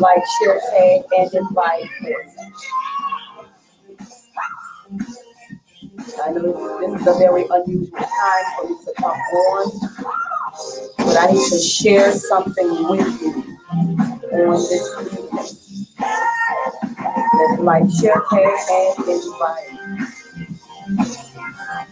Like, share, tag, and invite. I know this is a very unusual time for me to come on, but I need to share something with you on this evening. Like, share, tag, and invite.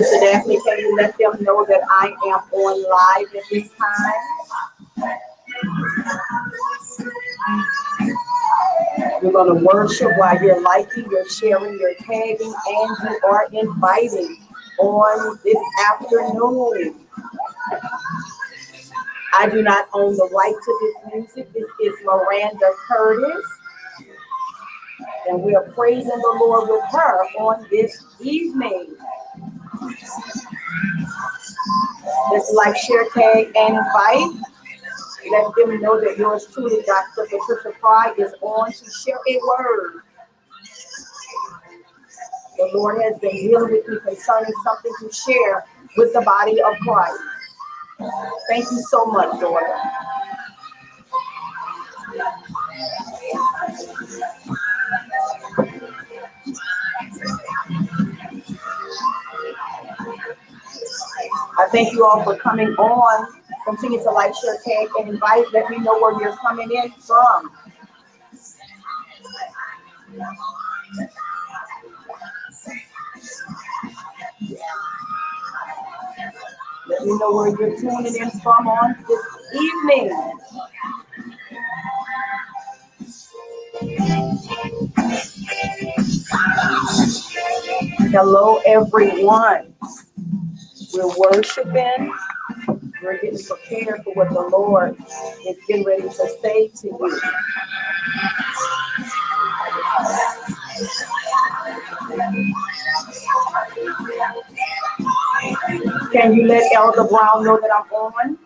Sister Daphne, can you let them know that I am on live at this time? We're gonna worship while you're liking, you're sharing, you're tagging, and you are inviting on this afternoon. I do not own the right to this music. This is Miranda Curtis. And we are praising the Lord with her on this evening. Let's like, share, tag, and invite. Let them know that yours truly, Dr. Patricia Fry, is on to share a word. The Lord has been dealing with me concerning something to share with the body of Christ. Thank you so much, daughter. Thank you all for coming on. Continue to like, share, tag, and invite. Let me know where you're coming in from. Let me know where you're tuning in from on this evening. Hello, everyone. We're worshiping. We're getting prepared for what the Lord is getting ready to say to you. Can you let Elder Brown know that I'm on?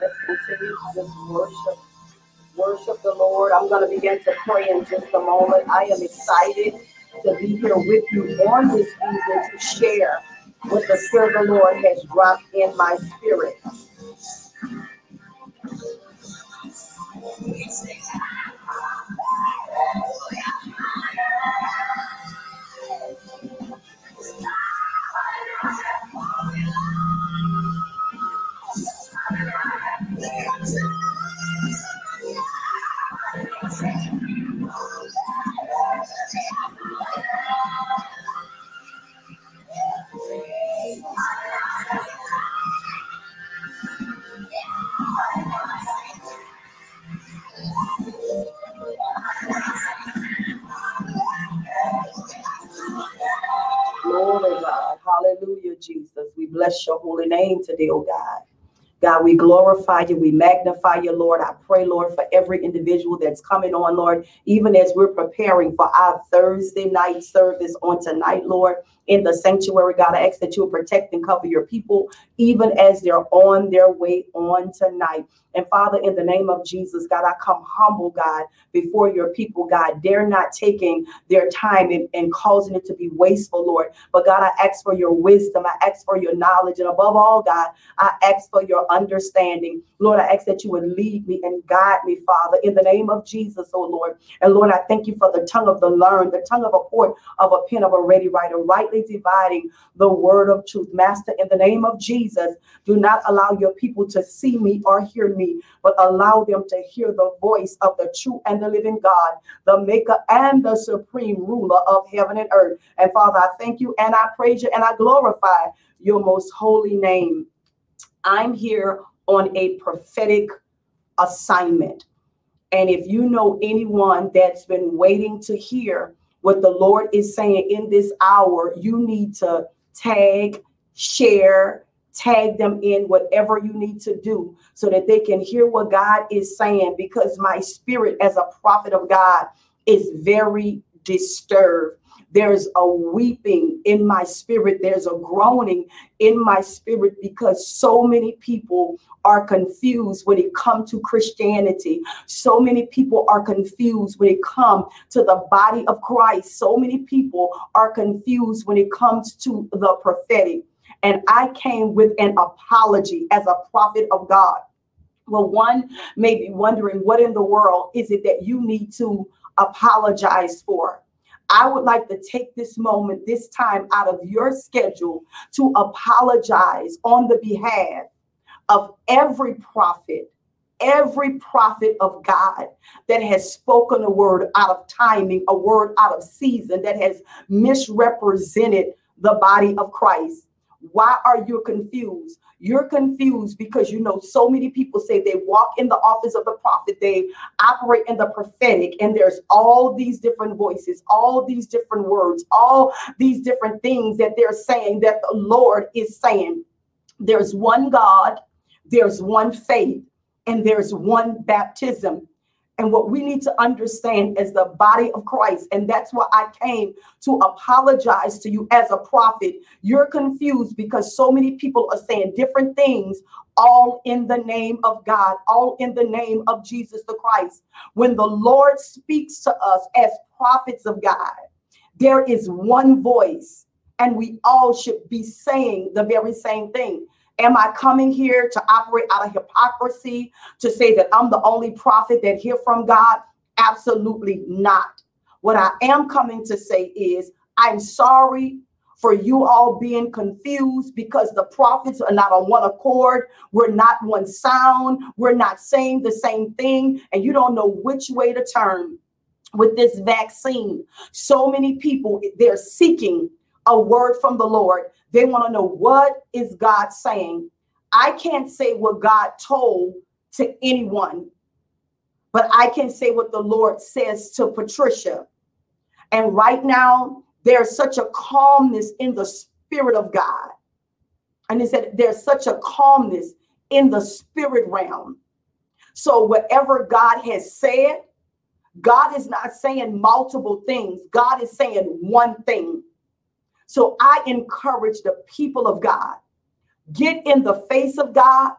Let's continue to just worship, worship the Lord. I'm going to begin to pray in just a moment. I am excited to be here with you on this evening to share what the Spirit of the Lord has dropped in my spirit. Jesus. We bless your holy name today, oh God. God, we glorify you, we magnify you, Lord. I pray, Lord, for every individual that's coming on, Lord, even as we're preparing for our Thursday night service on tonight, Lord in the sanctuary. God, I ask that you protect and cover your people, even as they're on their way on tonight. And Father, in the name of Jesus, God, I come humble, God, before your people, God. They're not taking their time and, and causing it to be wasteful, Lord. But God, I ask for your wisdom. I ask for your knowledge. And above all, God, I ask for your understanding. Lord, I ask that you would lead me and guide me, Father, in the name of Jesus, oh Lord. And Lord, I thank you for the tongue of the learned, the tongue of a port of a pen of a ready writer, rightly dividing the word of truth. Master, in the name of Jesus, do not allow your people to see me or hear me, but allow them to hear the voice of the true and the living God, the maker and the supreme ruler of heaven and earth. And Father, I thank you and I praise you and I glorify your most holy name. I'm here on a prophetic assignment. And if you know anyone that's been waiting to hear what the Lord is saying in this hour, you need to tag, share, tag them in whatever you need to do so that they can hear what God is saying because my spirit as a prophet of God is very disturbed there's a weeping in my spirit. There's a groaning in my spirit because so many people are confused when it comes to Christianity. So many people are confused when it comes to the body of Christ. So many people are confused when it comes to the prophetic. And I came with an apology as a prophet of God. Well, one may be wondering, what in the world is it that you need to apologize for? I would like to take this moment, this time out of your schedule to apologize on the behalf of every prophet, every prophet of God that has spoken a word out of timing, a word out of season, that has misrepresented the body of Christ. Why are you confused? You're confused because you know so many people say they walk in the office of the prophet, they operate in the prophetic, and there's all these different voices, all these different words, all these different things that they're saying that the Lord is saying. There's one God, there's one faith, and there's one baptism. And what we need to understand is the body of Christ. And that's why I came to apologize to you as a prophet. You're confused because so many people are saying different things, all in the name of God, all in the name of Jesus the Christ. When the Lord speaks to us as prophets of God, there is one voice, and we all should be saying the very same thing. Am I coming here to operate out of hypocrisy, to say that I'm the only prophet that hear from God? Absolutely not. What I am coming to say is, I'm sorry for you all being confused because the prophets are not on one accord. We're not one sound. We're not saying the same thing, and you don't know which way to turn with this vaccine. So many people, they're seeking a word from the Lord. They want to know what is God saying. I can't say what God told to anyone, but I can say what the Lord says to Patricia. And right now, there's such a calmness in the spirit of God. And he said, there's such a calmness in the spirit realm. So, whatever God has said, God is not saying multiple things, God is saying one thing. So I encourage the people of God get in the face of God,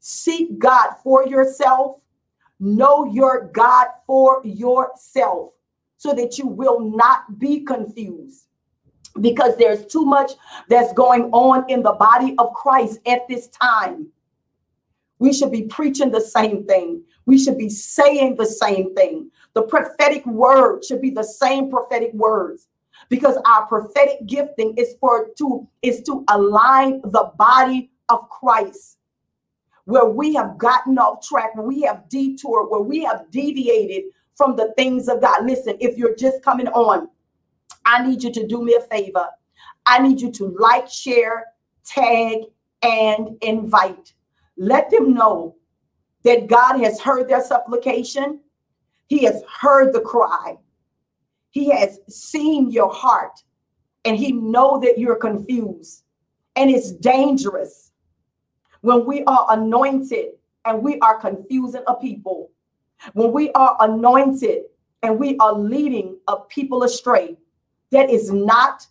seek God for yourself, know your God for yourself so that you will not be confused. Because there's too much that's going on in the body of Christ at this time. We should be preaching the same thing. We should be saying the same thing. The prophetic word should be the same prophetic words because our prophetic gifting is for to is to align the body of Christ. Where we have gotten off track where we have detoured where we have deviated from the things of God. Listen if you're just coming on I need you to do me a favor. I need you to like share tag and invite. Let them know that God has heard their supplication. He has heard the cry he has seen your heart and he know that you're confused and it's dangerous when we are anointed and we are confusing a people, when we are anointed and we are leading a people astray, that is not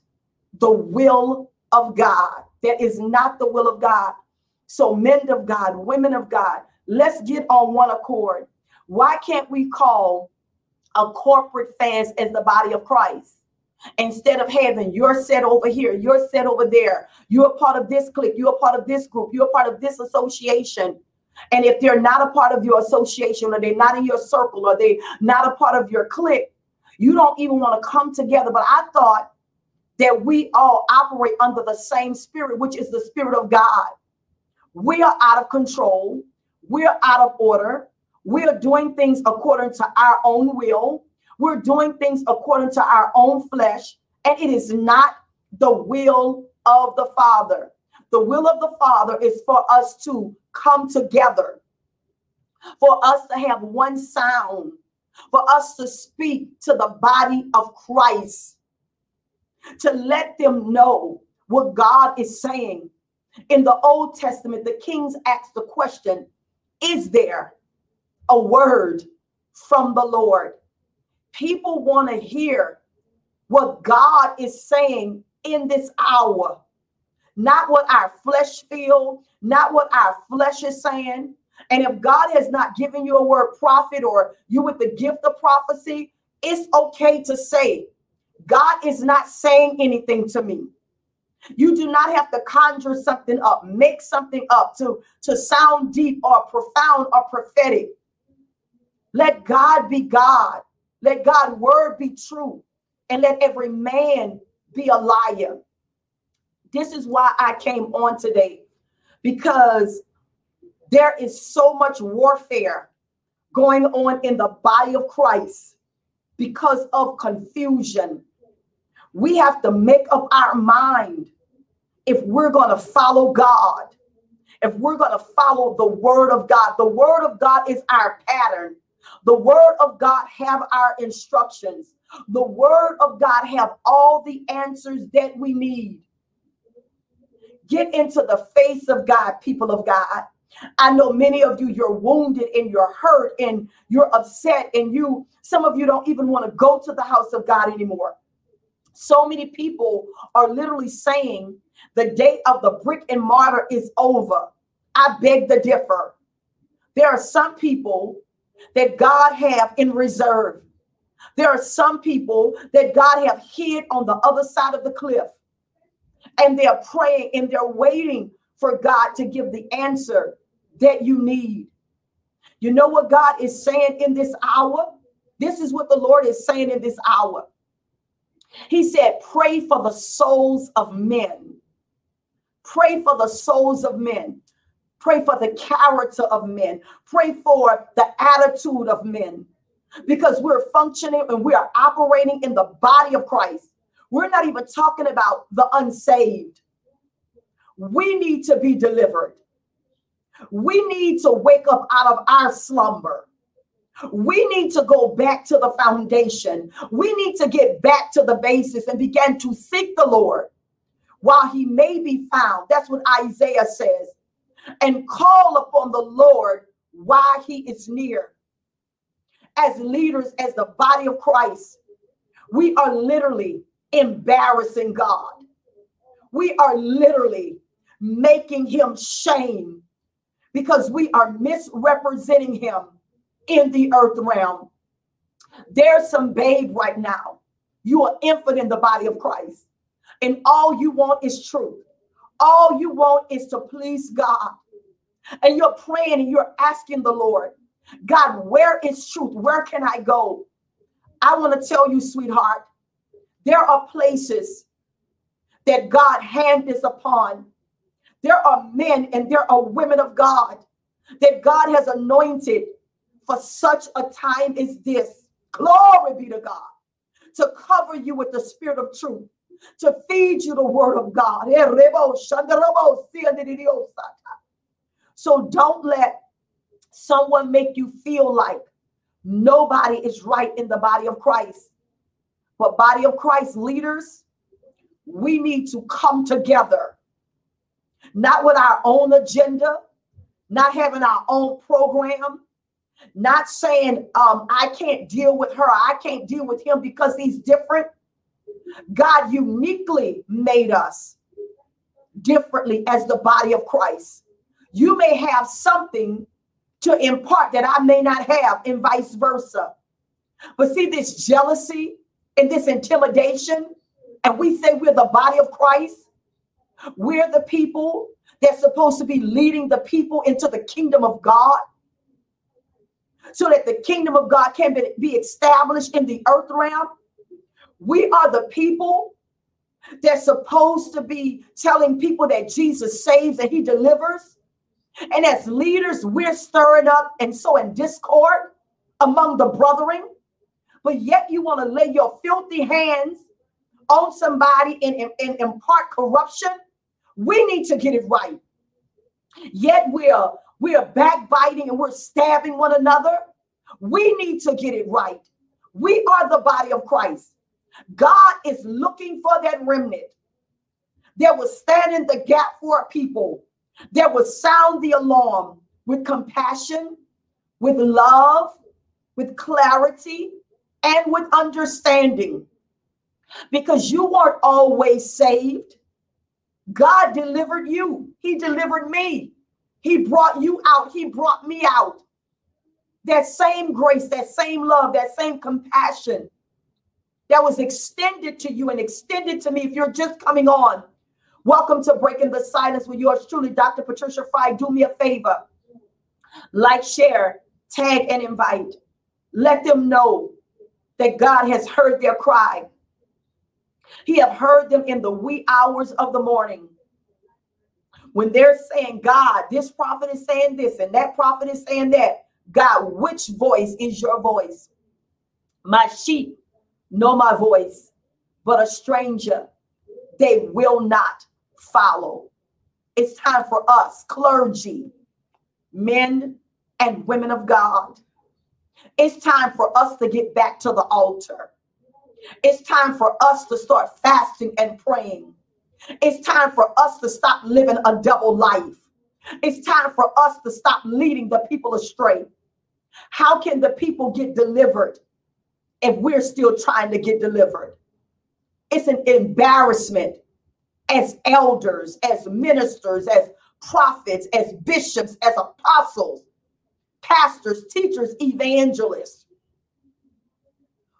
the will of God. That is not the will of God. So, men of God, women of God, let's get on one accord. Why can't we call a corporate fast as the body of Christ? Instead of having you're set over here, you're set over there, you're a part of this clique, you're a part of this group, you're a part of this association. And if they're not a part of your association or they're not in your circle or they're not a part of your clique, you don't even want to come together. But I thought that we all operate under the same spirit, which is the spirit of God. We are out of control. We're out of order. We're doing things according to our own will. We're doing things according to our own flesh. And it is not the will of the Father. The will of the Father is for us to come together, for us to have one sound, for us to speak to the body of Christ, to let them know what God is saying. In the Old Testament, the kings asked the question Is there a word from the Lord? People want to hear what God is saying in this hour, not what our flesh feel, not what our flesh is saying. And if God has not given you a word prophet or you with the gift of prophecy, it's okay to say, God is not saying anything to me. You do not have to conjure something up, make something up to, to sound deep or profound or prophetic. Let God be God. Let God's word be true. And let every man be a liar. This is why I came on today because there is so much warfare going on in the body of Christ because of confusion. We have to make up our mind if we're going to follow God, if we're going to follow the word of God. The word of God is our pattern. The word of God have our instructions. The word of God have all the answers that we need. Get into the face of God, people of God. I know many of you, you're wounded and you're hurt and you're upset, and you, some of you don't even want to go to the house of God anymore. So many people are literally saying the day of the brick and mortar is over. I beg to differ. There are some people that God have in reserve. There are some people that God have hid on the other side of the cliff. And they're praying and they're waiting for God to give the answer that you need. You know what God is saying in this hour? This is what the Lord is saying in this hour. He said, Pray for the souls of men. Pray for the souls of men. Pray for the character of men. Pray for the attitude of men. Because we're functioning and we are operating in the body of Christ. We're not even talking about the unsaved. We need to be delivered. We need to wake up out of our slumber. We need to go back to the foundation. We need to get back to the basis and begin to seek the Lord while he may be found. That's what Isaiah says and call upon the Lord while he is near. As leaders, as the body of Christ, we are literally embarrassing God. We are literally making him shame because we are misrepresenting him in the earth realm. There's some babe right now. You are infant in the body of Christ, and all you want is truth. All you want is to please God. And you're praying and you're asking the Lord, God, where is truth? Where can I go? I want to tell you, sweetheart, there are places that God hand is upon. There are men and there are women of God that God has anointed for such a time as this. Glory be to God. To cover you with the spirit of truth, to feed you the word of God. So don't let someone make you feel like nobody is right in the body of Christ. But, body of Christ leaders, we need to come together. not with our own agenda, not having our own program, not saying um, I can't deal with her, I can't deal with him because he's different. God uniquely made us differently as the body of Christ. You may have something to impart that I may not have, and vice versa. But see, this jealousy and this intimidation, and we say we're the body of Christ, we're the people that's supposed to be leading the people into the kingdom of God so that the kingdom of God can be, established in the earth realm. We are the people that's supposed to be telling people that Jesus saves and he delivers. And as leaders, we're stirring up and so in discord among the brethren. But yet you want to lay your filthy hands on somebody and, and, and impart corruption. We need to get it right. Yet we're we're backbiting and we're stabbing one another. We need to get it right. We are the body of Christ. God is looking for that remnant that will stand in the gap for people, that will sound the alarm with compassion, with love, with clarity, and with understanding. Because you weren't always saved. God delivered you, He delivered me. He brought you out, He brought me out. That same grace, that same love, that same compassion that was extended to you and extended to me. If you're just coming on, welcome to Breaking the Silence with yours truly, Dr. Patricia Fry. Do me a favor like, share, tag, and invite. Let them know that God has heard their cry. He have heard them in the wee hours of the morning. When they're saying, God, this prophet is saying this and that prophet is saying that. God, which voice is your voice? My sheep know my voice, but a stranger they will not follow. It's time for us, clergy, men and women of God. It's time for us to get back to the altar. It's time for us to start fasting and praying. It's time for us to stop living a double life. It's time for us to stop leading the people astray. How can the people get delivered if we're still trying to get delivered. It's an embarrassment as elders, as ministers, as prophets, as bishops, as apostles, pastors, teachers, evangelists.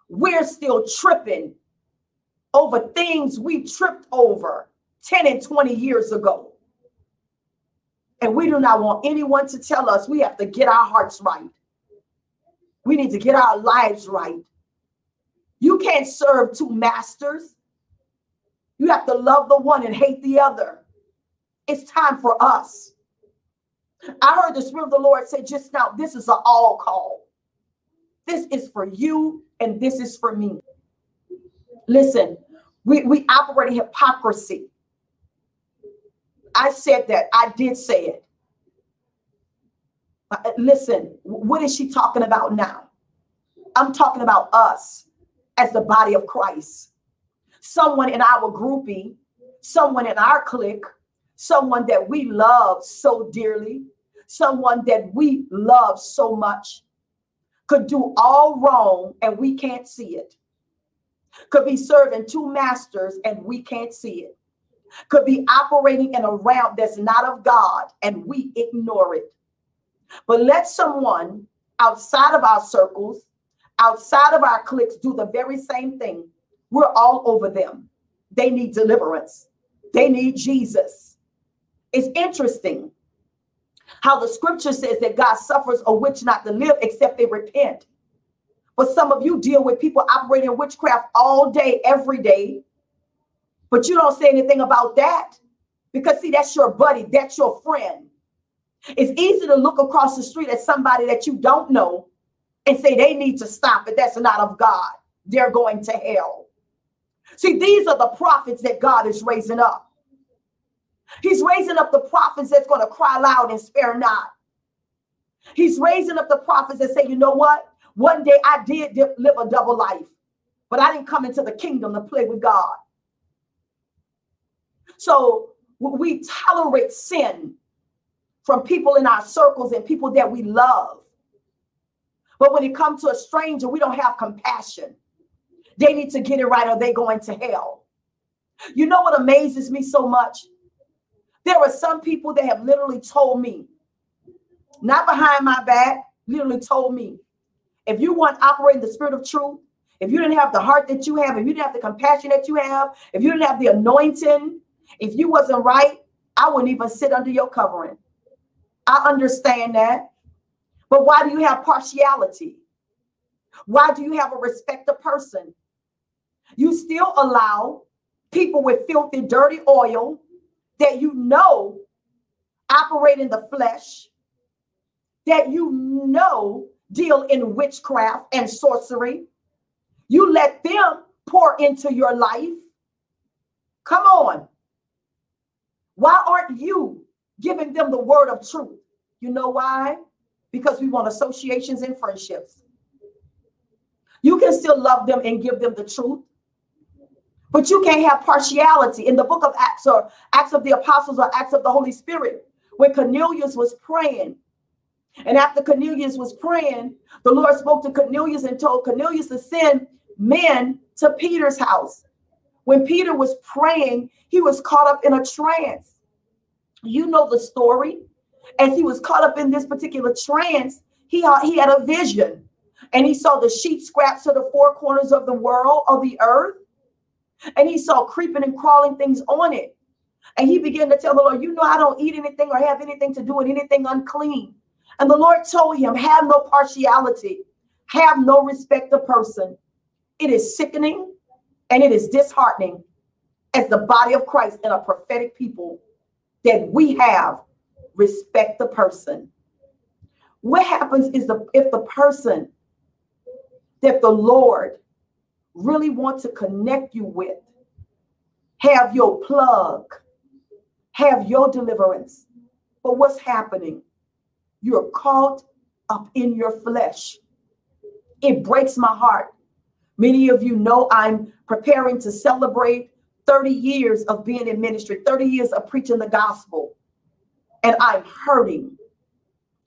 We're still tripping over things we tripped over 10 and 20 years ago. And we do not want anyone to tell us we have to get our hearts right. We need to get our lives right. You can't serve two masters. You have to love the one and hate the other. It's time for us. I heard the Spirit of the Lord say just now, this is an all call. This is for you and this is for me. Listen, we, we operate in hypocrisy. I said that. I did say it. Uh, listen, what is she talking about now? I'm talking about us as the body of Christ. Someone in our groupie, someone in our clique, someone that we love so dearly, someone that we love so much could do all wrong and we can't see it. Could be serving two masters and we can't see it. Could be operating in a realm that's not of God and we ignore it. But let someone outside of our circles outside of our cliques do the very same thing. We're all over them. They need deliverance, they need Jesus. It's interesting how the scripture says that God suffers a witch not to live except they repent. But some of you deal with people operating witchcraft all day, every day, but you don't say anything about that because, see, that's your buddy, that's your friend. It's easy to look across the street at somebody that you don't know and say they need to stop it, That's not of God. They're going to hell. See, these are the prophets that God is raising up. He's raising up the prophets that's going to cry loud and spare not. He's raising up the prophets that say, you know what? One day I did live a double life, but I didn't come into the kingdom to play with God. So we tolerate sin from people in our circles and people that we love. But when it comes to a stranger, we don't have compassion. They need to get it right or they're going to hell. You know what amazes me so much? There are some people that have literally told me, not behind my back, literally told me, if you want to operate in the spirit of truth, if you didn't have the heart that you have, if you didn't have the compassion that you have, if you didn't have the anointing, if you wasn't right, I wouldn't even sit under your covering. I understand that. But why do you have partiality? Why do you have a respect of person? You still allow people with filthy, dirty oil that you know operate in the flesh, that you know deal in witchcraft and sorcery. You let them pour into your life. Come on. Why aren't you giving them the word of truth? You know why? Because we want associations and friendships. You can still love them and give them the truth, but you can't have partiality. In the book of Acts or Acts of the Apostles or Acts of the Holy Spirit, when Cornelius was praying, and after Cornelius was praying, the Lord spoke to Cornelius and told Cornelius to send men to Peter's house. When Peter was praying, he was caught up in a trance. You know the story. As he was caught up in this particular trance, he, uh, he had a vision and he saw the sheet scraps to the four corners of the world, of the earth and he saw creeping and crawling things on it. And he began to tell the Lord, You know, I don't eat anything or have anything to do with anything unclean. And the Lord told him, Have no partiality, have no respect of person. It is sickening and it is disheartening as the body of Christ and a prophetic people that we have respect the person. What happens is the if the person that the Lord really want to connect you with, have your plug, have your deliverance. But what's happening? You're caught up in your flesh. It breaks my heart. Many of you know I'm preparing to celebrate 30 years of being in ministry, 30 years of preaching the gospel. And I'm hurting.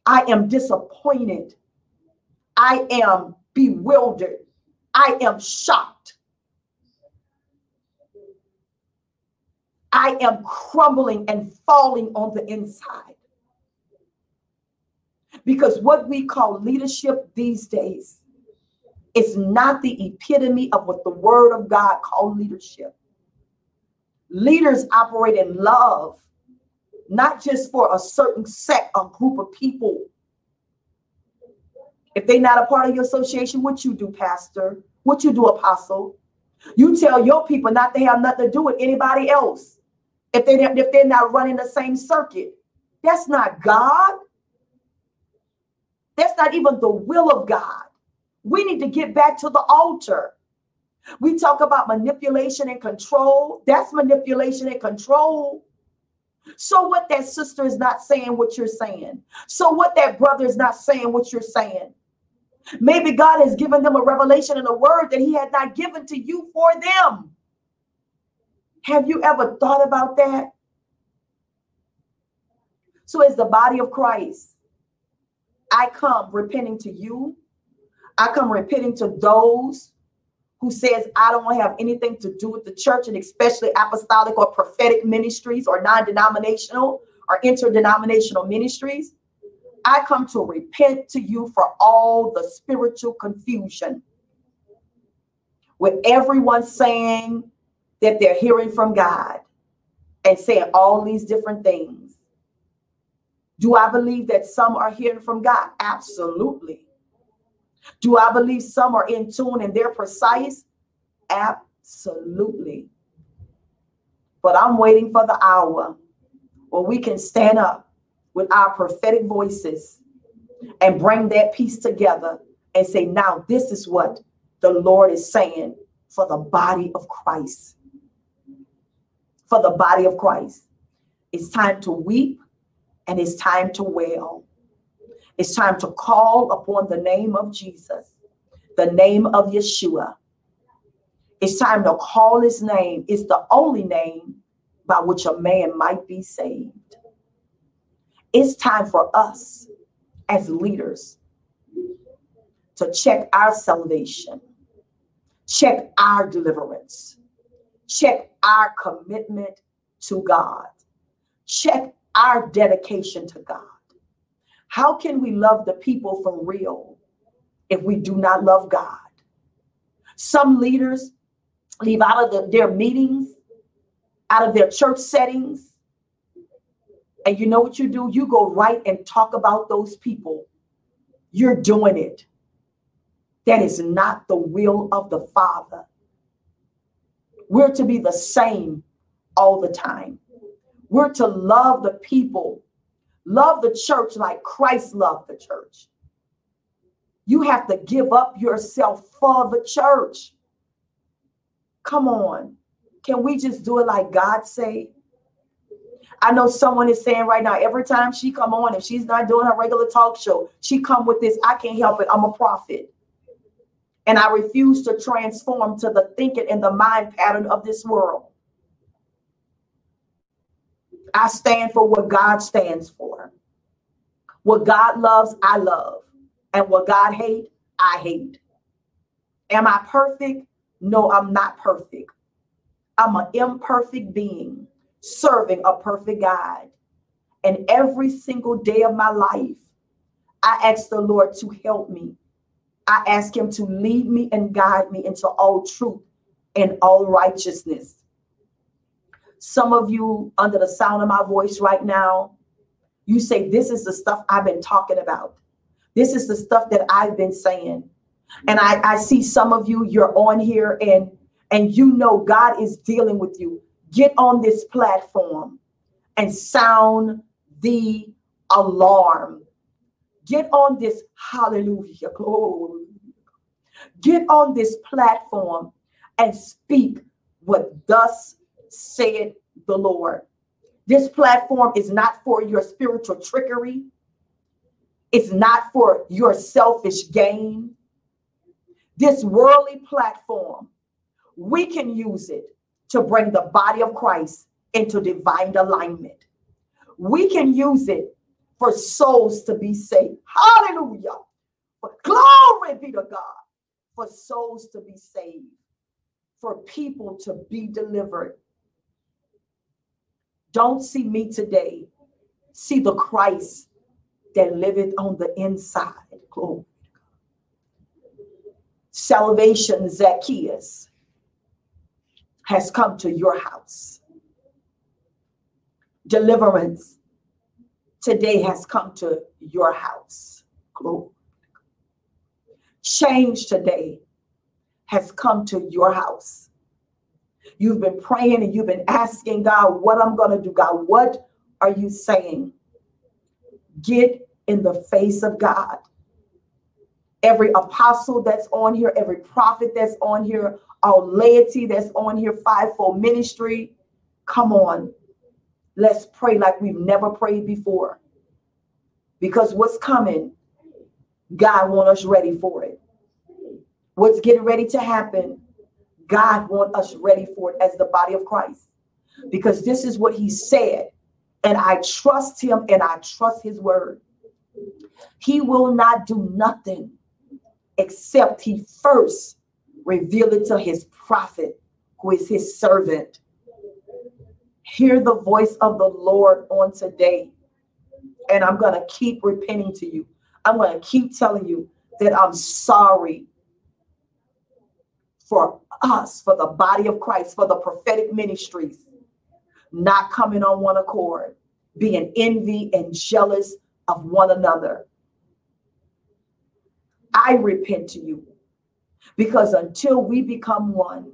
I am disappointed. I am bewildered. I am shocked. I am crumbling and falling on the inside. Because what we call leadership these days is not the epitome of what the word of God called leadership. Leaders operate in love, not just for a certain sect or group of people, if they're not a part of your association, what you do, pastor? What you do, apostle? You tell your people not to have nothing to do with anybody else. If they if they're not running the same circuit, that's not God. That's not even the will of God. We need to get back to the altar. We talk about manipulation and control. That's manipulation and control. So what that sister is not saying what you're saying. So what that brother is not saying what you're saying. Maybe God has given them a revelation and a word that He had not given to you for them. Have you ever thought about that? So, as the body of Christ, I come repenting to you. I come repenting to those who says I don't want to have anything to do with the church and especially apostolic or prophetic ministries or non-denominational or interdenominational ministries. I come to repent to you for all the spiritual confusion. With everyone saying that they're hearing from God and saying all these different things. Do I believe that some are hearing from God? Absolutely. Do I believe some are in tune and they're precise? Absolutely. But I'm waiting for the hour where we can stand up with our prophetic voices and bring that piece together and say, now this is what the Lord is saying for the body of Christ. For the body of Christ. It's time to weep and it's time to wail. It's time to call upon the name of Jesus, the name of Yeshua. It's time to call his name. It's the only name by which a man might be saved. It's time for us as leaders to check our salvation, check our deliverance, check our commitment to God, check our dedication to God. How can we love the people for real if we do not love God? Some leaders leave out of the, their meetings, out of their church settings. And you know what you do? You go right and talk about those people. You're doing it. That is not the will of the Father. We're to be the same all the time. We're to love the people, love the church like Christ loved the church. You have to give up yourself for the church. Come on. Can we just do it like God say? I know someone is saying right now, every time she come on, if she's not doing her regular talk show, she come with this, I can't help it. I'm a prophet. And I refuse to transform to the thinking and the mind pattern of this world. I stand for what God stands for. What God loves, I love. And what God hates, I hate. Am I perfect? No, I'm not perfect. I'm an imperfect being serving a perfect God. And every single day of my life, I ask the Lord to help me. I ask Him to lead me and guide me into all truth and all righteousness. Some of you, under the sound of my voice right now, you say, This is the stuff I've been talking about. This is the stuff that I've been saying. And I, I see some of you, you're on here and and you know God is dealing with you. Get on this platform and sound the alarm. Get on this hallelujah. Glory. Get on this platform and speak what thus said the Lord. This platform is not for your spiritual trickery. It's not for your selfish gain. This worldly platform, we can use it to bring the body of Christ into divine alignment. We can use it for souls to be saved. Hallelujah. But glory be to God for souls to be saved, for people to be delivered. Don't see me today. See the Christ that liveth on the inside. Glory. Salvation, Zacchaeus, has come to your house. Deliverance today has come to your house. Glory. Change today has come to your house. You've been praying and you've been asking God, what I'm going to do. God, what are you saying? Get in the face of God. Every apostle that's on here, every prophet that's on here, our laity that's on here, fivefold ministry. Come on. Let's pray like we've never prayed before. Because what's coming, God want us ready for it. What's getting ready to happen, God want us ready for it as the body of Christ. Because this is what he said. And I trust him and I trust his word. He will not do nothing except he first reveal it to his prophet, who is his servant. Hear the voice of the Lord on today. And I'm going to keep repenting to you. I'm going to keep telling you that I'm sorry for us, for the body of Christ, for the prophetic ministries, not coming on one accord, being envy and jealous of one another. I repent to you because until we become one,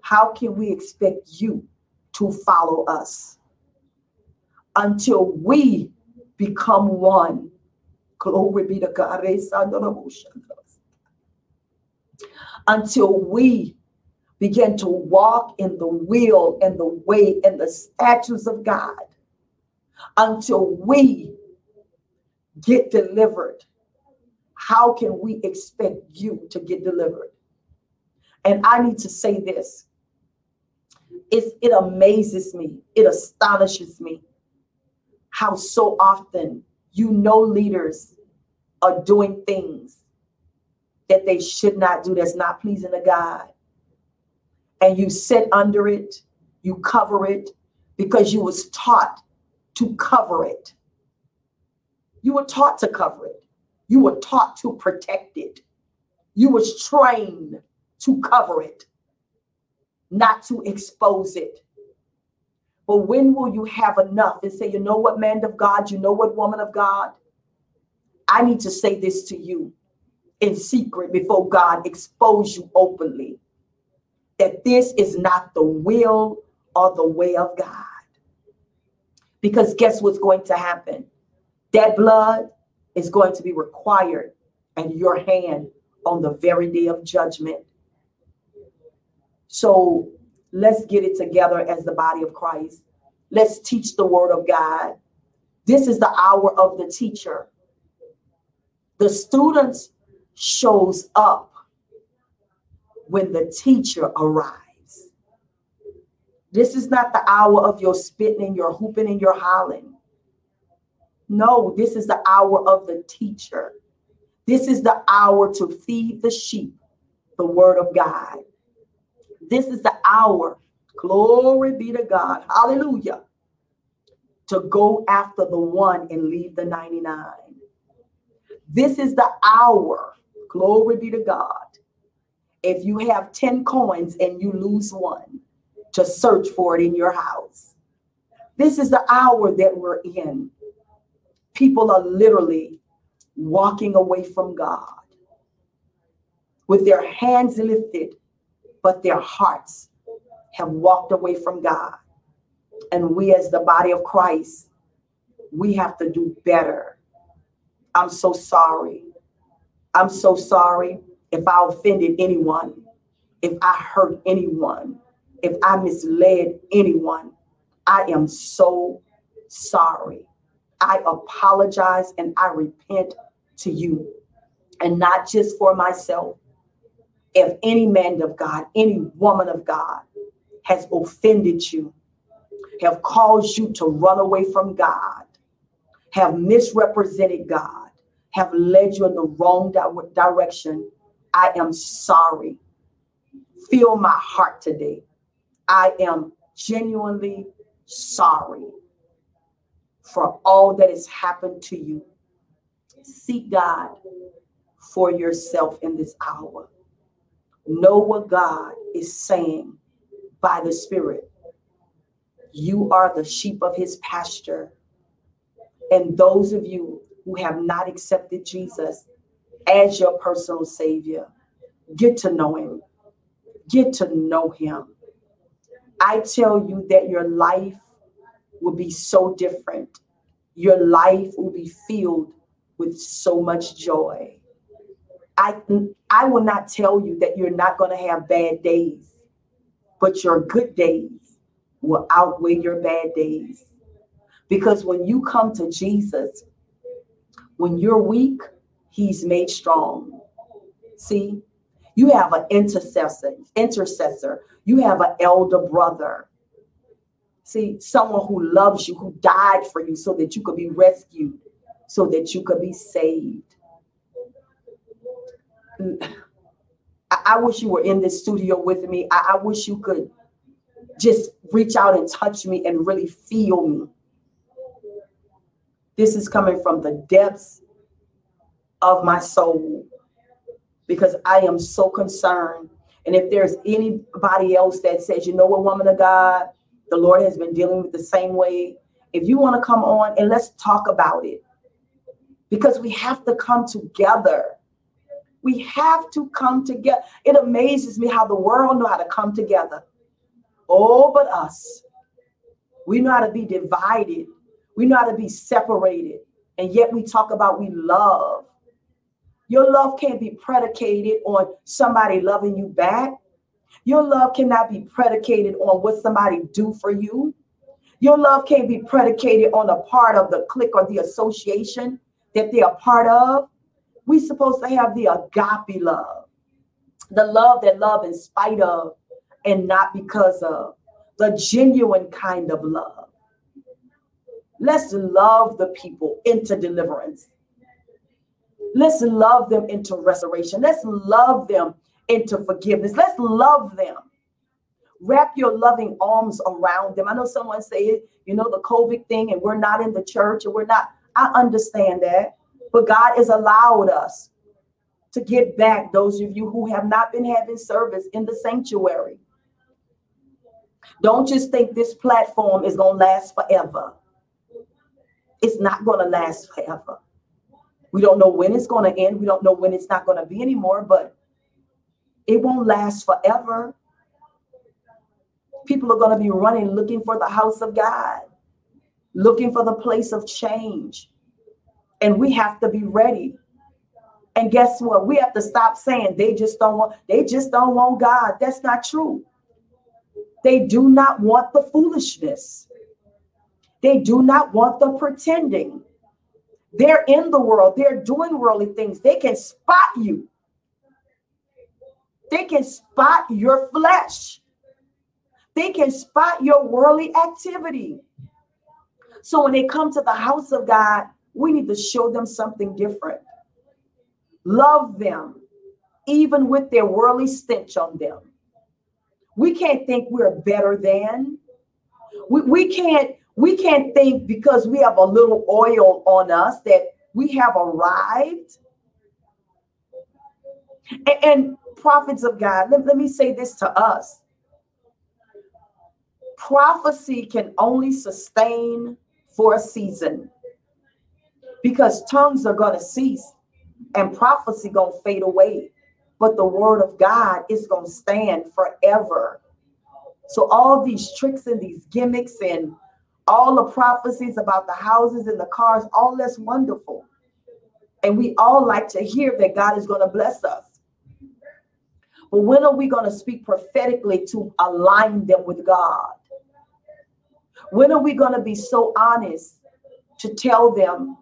how can we expect you to follow us? Until we become one. Glory be to God. Until we begin to walk in the will and the way and the statutes of God. Until we get delivered how can we expect you to get delivered? And I need to say this it amazes me, it astonishes me how so often you know leaders are doing things that they should not do that's not pleasing to God. And you sit under it, you cover it because you was taught to cover it. You were taught to cover it. You were taught to protect it. You was trained to cover it, not to expose it. But when will you have enough and say, you know what, man of God, you know what, woman of God? I need to say this to you in secret before God expose you openly that this is not the will or the way of God. Because guess what's going to happen? That blood is going to be required at your hand on the very day of judgment. So let's get it together as the body of Christ. Let's teach the word of God. This is the hour of the teacher. The students shows up when the teacher arrives. This is not the hour of your spitting and your hooping and your hollering. No, this is the hour of the teacher. This is the hour to feed the sheep the word of God. This is the hour, glory be to God, hallelujah, to go after the one and leave the 99. This is the hour, glory be to God. If you have 10 coins and you lose one, to search for it in your house. This is the hour that we're in. People are literally walking away from God with their hands lifted, but their hearts have walked away from God. And we, as the body of Christ, we have to do better. I'm so sorry. I'm so sorry if I offended anyone, if I hurt anyone, if I misled anyone. I am so sorry. I apologize and I repent to you, and not just for myself. If any man of God, any woman of God has offended you, have caused you to run away from God, have misrepresented God, have led you in the wrong di- direction, I am sorry. Feel my heart today. I am genuinely sorry for all that has happened to you. Seek God for yourself in this hour. Know what God is saying by the Spirit. You are the sheep of his pasture. And those of you who have not accepted Jesus as your personal Savior, get to know him. Get to know him. I tell you that your life will be so different. Your life will be filled with so much joy. I, I will not tell you that you're not going to have bad days, but your good days will outweigh your bad days. Because when you come to Jesus, when you're weak, he's made strong. See, you have an intercessor, intercessor. You have an elder brother. See, someone who loves you, who died for you so that you could be rescued so that you could be saved. I, wish you were in this studio with me. I, wish you could just reach out and touch me and really feel me. This is coming from the depths of my soul because I am so concerned. And if there's anybody else that says, you know what, woman of God, the Lord has been dealing with the same way. If you want to come on and let's talk about it because we have to come together. We have to come together. It amazes me how the world know how to come together. Oh, but us. We know how to be divided. We know how to be separated. And yet we talk about we love. Your love can't be predicated on somebody loving you back. Your love cannot be predicated on what somebody do for you. Your love can't be predicated on a part of the clique or the association that they're a part of. We're supposed to have the agape love, the love that love in spite of and not because of, the genuine kind of love. Let's love the people into deliverance. Let's love them into restoration. Let's love them into forgiveness. Let's love them. Wrap your loving arms around them. I know someone said, you know, the COVID thing, and we're not in the church, and we're not. I understand that. But God has allowed us to get back those of you who have not been having service in the sanctuary. Don't just think this platform is going to last forever. It's not going to last forever. We don't know when it's going to end. We don't know when it's not going to be anymore, but it won't last forever. People are going to be running looking for the house of God, looking for the place of change. And we have to be ready. And guess what? We have to stop saying they just don't want they just don't want God. That's not true. They do not want the foolishness. They do not want the pretending. They're in the world, they're doing worldly things. They can spot you. They can spot your flesh. They can spot your worldly activity. So when they come to the house of God, we need to show them something different. Love them, even with their worldly stench on them. We can't think we're better than. We, we can't we can't think because we have a little oil on us that we have arrived. And, and prophets of God, let, let me say this to us. Prophecy can only sustain for a season because tongues are going to cease and prophecy going to fade away but the word of God is going to stand forever. So all these tricks and these gimmicks and all the prophecies about the houses and the cars, all that's wonderful. And we all like to hear that God is going to bless us. But when are we going to speak prophetically to align them with God? When are we going to be so honest to tell them,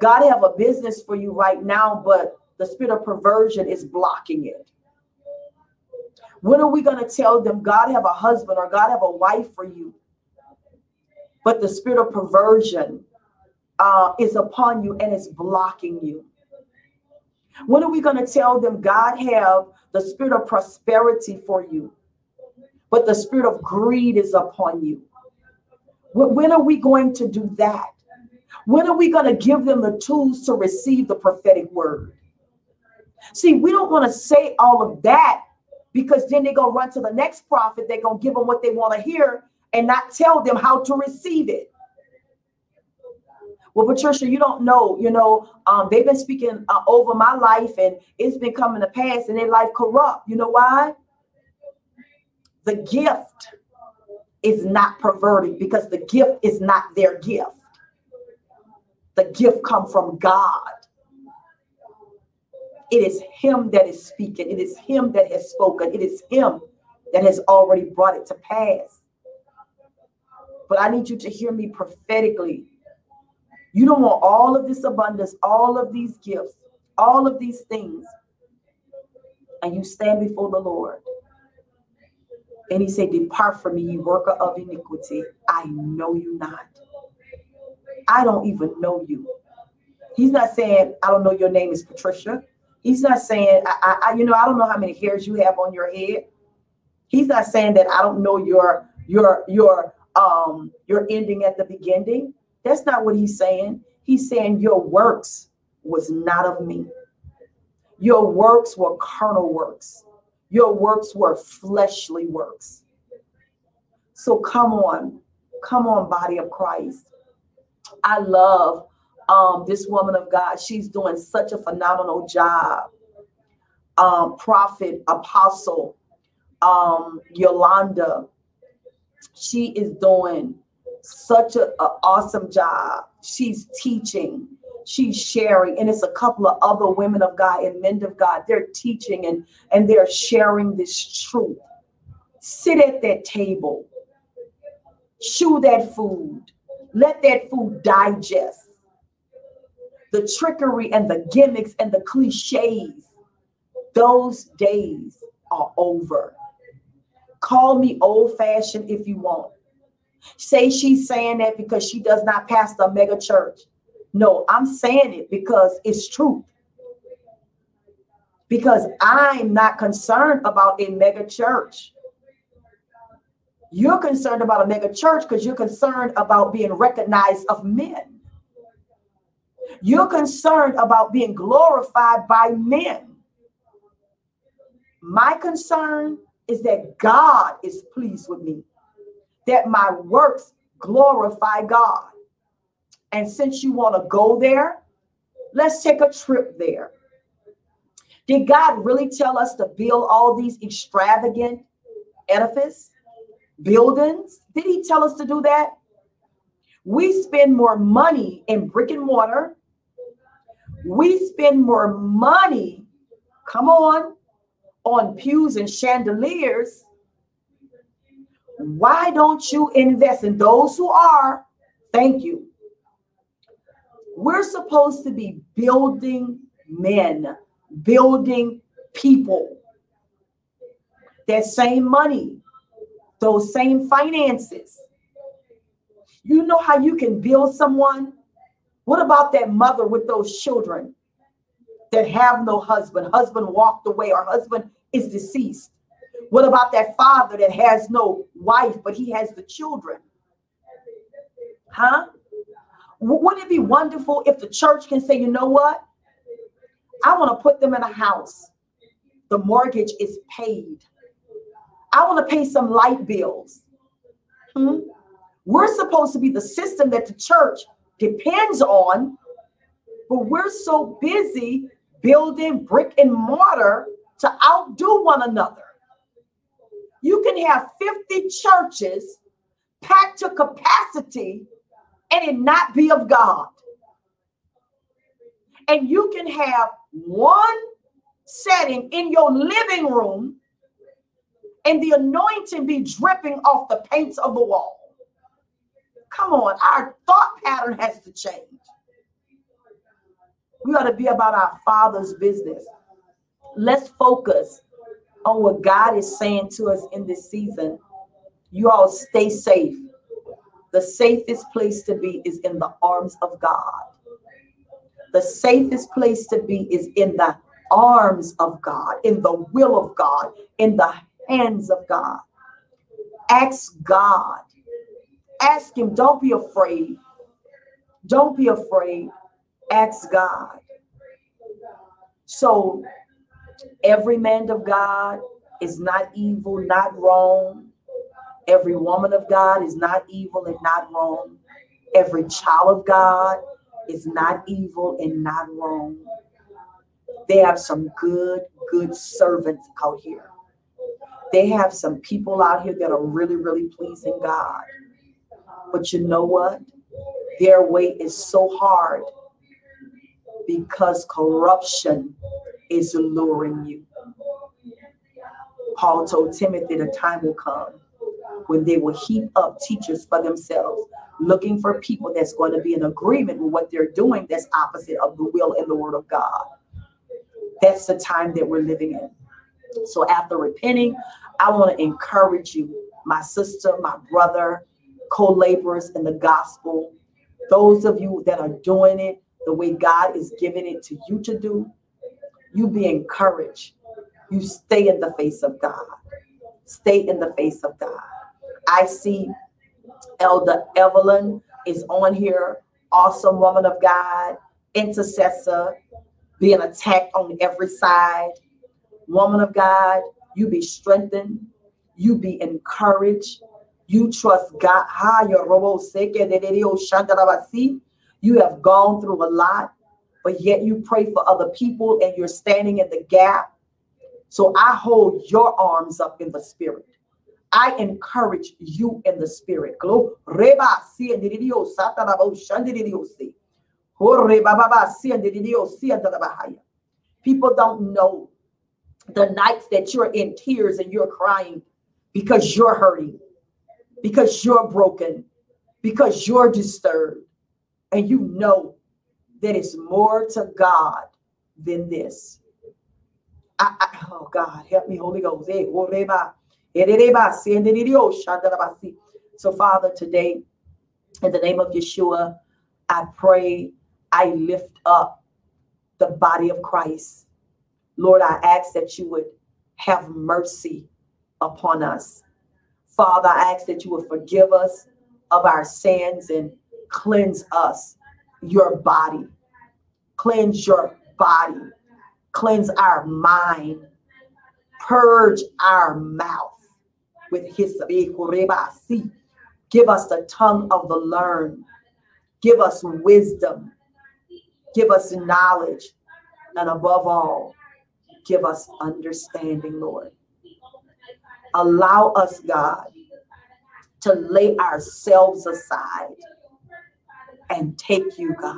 God have a business for you right now, but the spirit of perversion is blocking it. When are we going to tell them God have a husband or God have a wife for you? But the spirit of perversion uh, is upon you and is blocking you. When are we going to tell them God have the spirit of prosperity for you, but the spirit of greed is upon you? When are we going to do that? When are we going to give them the tools to receive the prophetic word? See, we don't want to say all of that because then they're going to run to the next prophet. They're going to give them what they want to hear and not tell them how to receive it. Well, Patricia, you don't know, you know, um, they've been speaking uh, over my life and it's been coming to pass and their life corrupt. You know why? The gift is not perverted because the gift is not their gift. The gift come from God. It is Him that is speaking. It is Him that has spoken. It is Him that has already brought it to pass. But I need you to hear me prophetically. You don't want all of this abundance, all of these gifts, all of these things, and you stand before the Lord. And he said, Depart from me, you worker of iniquity. I know you not. I don't even know you. He's not saying, I don't know your name is Patricia. He's not saying, I, I, you know, I don't know how many hairs you have on your head. He's not saying that I don't know your your your um your ending at the beginning. That's not what he's saying. He's saying your works was not of me. Your works were carnal works. Your works were fleshly works. So come on, come on, body of Christ. I love um, this woman of God. She's doing such a phenomenal job. Um, prophet, apostle, um, Yolanda, she is doing such an awesome job. She's teaching, she's sharing, and it's a couple of other women of God and men of God. They're teaching and and they're sharing this truth. Sit at that table, chew that food, let that food digest the trickery and the gimmicks and the cliches, those days are over. Call me old fashioned if you want. Say she's saying that because she does not pass the mega church. No, I'm saying it because it's truth. Because I'm not concerned about a mega church. You're concerned about a mega church because you're concerned about being recognized of men. You're concerned about being glorified by men. My concern is that God is pleased with me, that my works glorify God. And since you want to go there, let's take a trip there. Did God really tell us to build all these extravagant edifices, buildings? Did he tell us to do that? We spend more money in brick and mortar. We spend more money, come on, on pews and chandeliers. Why don't you invest in those who are? Thank you. We're supposed to be building men, building people. That same money, those same finances. You know how you can build someone? What about that mother with those children that have no husband? Husband walked away, or husband is deceased. What about that father that has no wife, but he has the children? Huh? Wouldn't it be wonderful if the church can say, you know what? I want to put them in a house. The mortgage is paid. I want to pay some light bills. Hmm? We're supposed to be the system that the church depends on, but we're so busy building brick and mortar to outdo one another. You can have 50 churches packed to capacity and it not be of God. And you can have one setting in your living room and the anointing be dripping off the paints of the wall. Come on, our thought pattern has to change. We ought to be about our Father's business. Let's focus on what God is saying to us in this season. You all stay safe. The safest place to be is in the arms of God. The safest place to be is in the arms of God, in the will of God, in the hands of God. Ask God. Ask Him. Don't be afraid. Don't be afraid. Ask God. So, every man of God is not evil, not wrong. Every woman of God is not evil and not wrong. Every child of God is not evil and not wrong. They have some good, good servants out here. They have some people out here that are really, really pleasing God. But you know what? Their way is so hard because corruption is luring you. Paul told Timothy the time will come when they will heap up teachers for themselves, looking for people that's going to be in agreement with what they're doing that's opposite of the will and the word of God. That's the time that we're living in. So after repenting, I want to encourage you, my sister, my brother, co-laborers in the gospel, those of you that are doing it the way God is giving it to you to do, you be encouraged. You stay in the face of God. Stay in the face of God. I see Elder Evelyn is on here, awesome woman of God, intercessor, being attacked on every side. Woman of God, you be strengthened, you be encouraged, you trust God. You have gone through a lot, but yet you pray for other people and you're standing in the gap. So I hold your arms up in the spirit. I encourage you in the spirit. People don't know the nights that you're in tears and you're crying because you're hurting, because you're broken, because you're disturbed, and you know that it's more to God than this. I, I, oh God, help me, Holy Ghost. So, Father, today, in the name of Yeshua, I pray, I lift up the body of Christ. Lord, I ask that you would have mercy upon us. Father, I ask that you would forgive us of our sins and cleanse us, your body. Cleanse your body. Cleanse our mind. Purge our mouth with hyssop. Give us the tongue of the learned. Give us wisdom. Give us knowledge. And above all, give us understanding, Lord. Allow us, God, to lay ourselves aside and take you, God,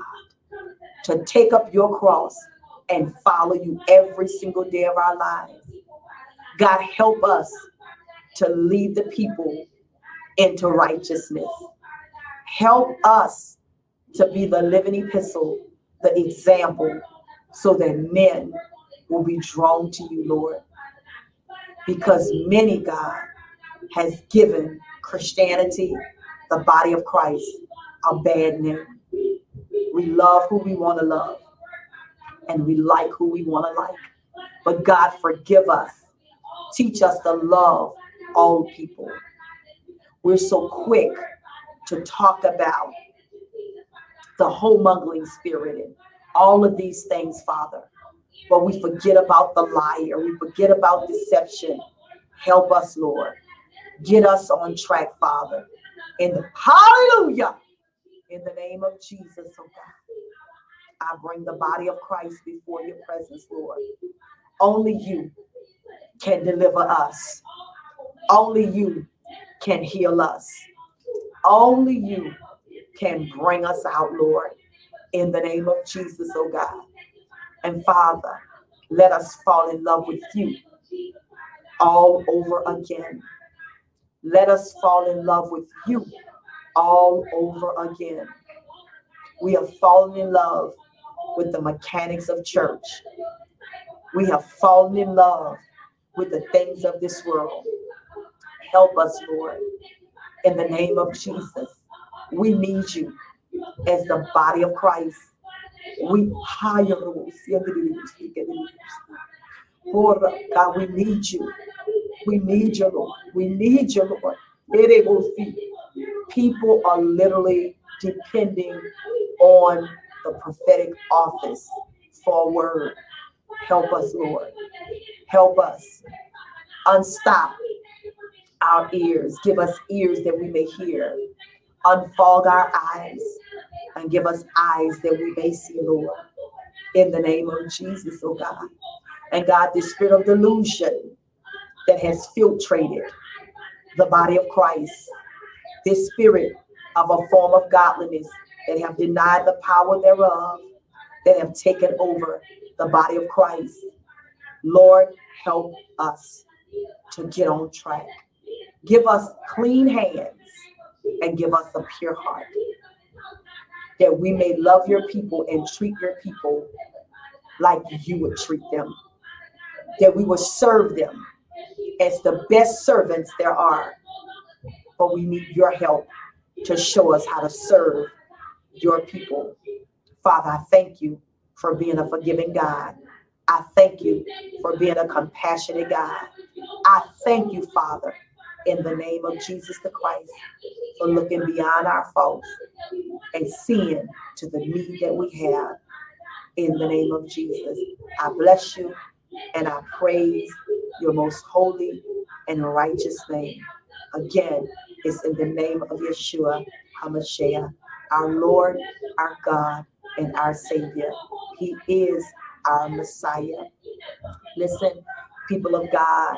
to take up your cross and follow you every single day of our lives. God, help us to lead the people into righteousness. Help us to be the living epistle, the example, so that men will be drawn to you, Lord. Because many, God, has given Christianity, the body of Christ, a bad name. We love who we want to love, and we like who we want to like. But God, forgive us. Teach us to love all people. We're so quick to talk about the homongering spirit and all of these things, Father. But we forget about the liar. We forget about deception. Help us, Lord. Get us on track, Father. And hallelujah. In the name of Jesus, oh God. I bring the body of Christ before your presence, Lord. Only you can deliver us. Only you can heal us. Only you can bring us out, Lord, in the name of Jesus, oh God. And Father, let us fall in love with you all over again. Let us fall in love with you all over again. We have fallen in love with the mechanics of church. We have fallen in love with the things of this world. Help us, Lord, in the name of Jesus. We need you as the body of Christ. We hire God, we need you. We need you, Lord. We need you, Lord. People are literally depending on the prophetic office for a word. Help us, Lord. Help us. Unstop our ears. Give us ears that we may hear. Unfog our eyes and give us eyes that we may see, Lord. In the name of Jesus, oh God. And God, the spirit of delusion that has filtrated the body of Christ, this spirit of a form of godliness that have denied the power thereof, that have taken over the body of Christ. Lord, help us to get on track. Give us clean hands and give us a pure heart that we may love your people and treat your people like you would treat them, that we will serve them as the best servants there are. But we need your help to show us how to serve your people. Father, I thank you for being a forgiving God. I thank you for being a compassionate God. I thank you, Father, in the name of Jesus the Christ, for looking beyond our faults and seeing to the need that we have in the name of Jesus. I bless you and I praise your most holy and righteous name. Again, it's in the name of Yeshua HaMashiach, our Lord, our God, and our Savior. He is our Messiah. Listen, people of God,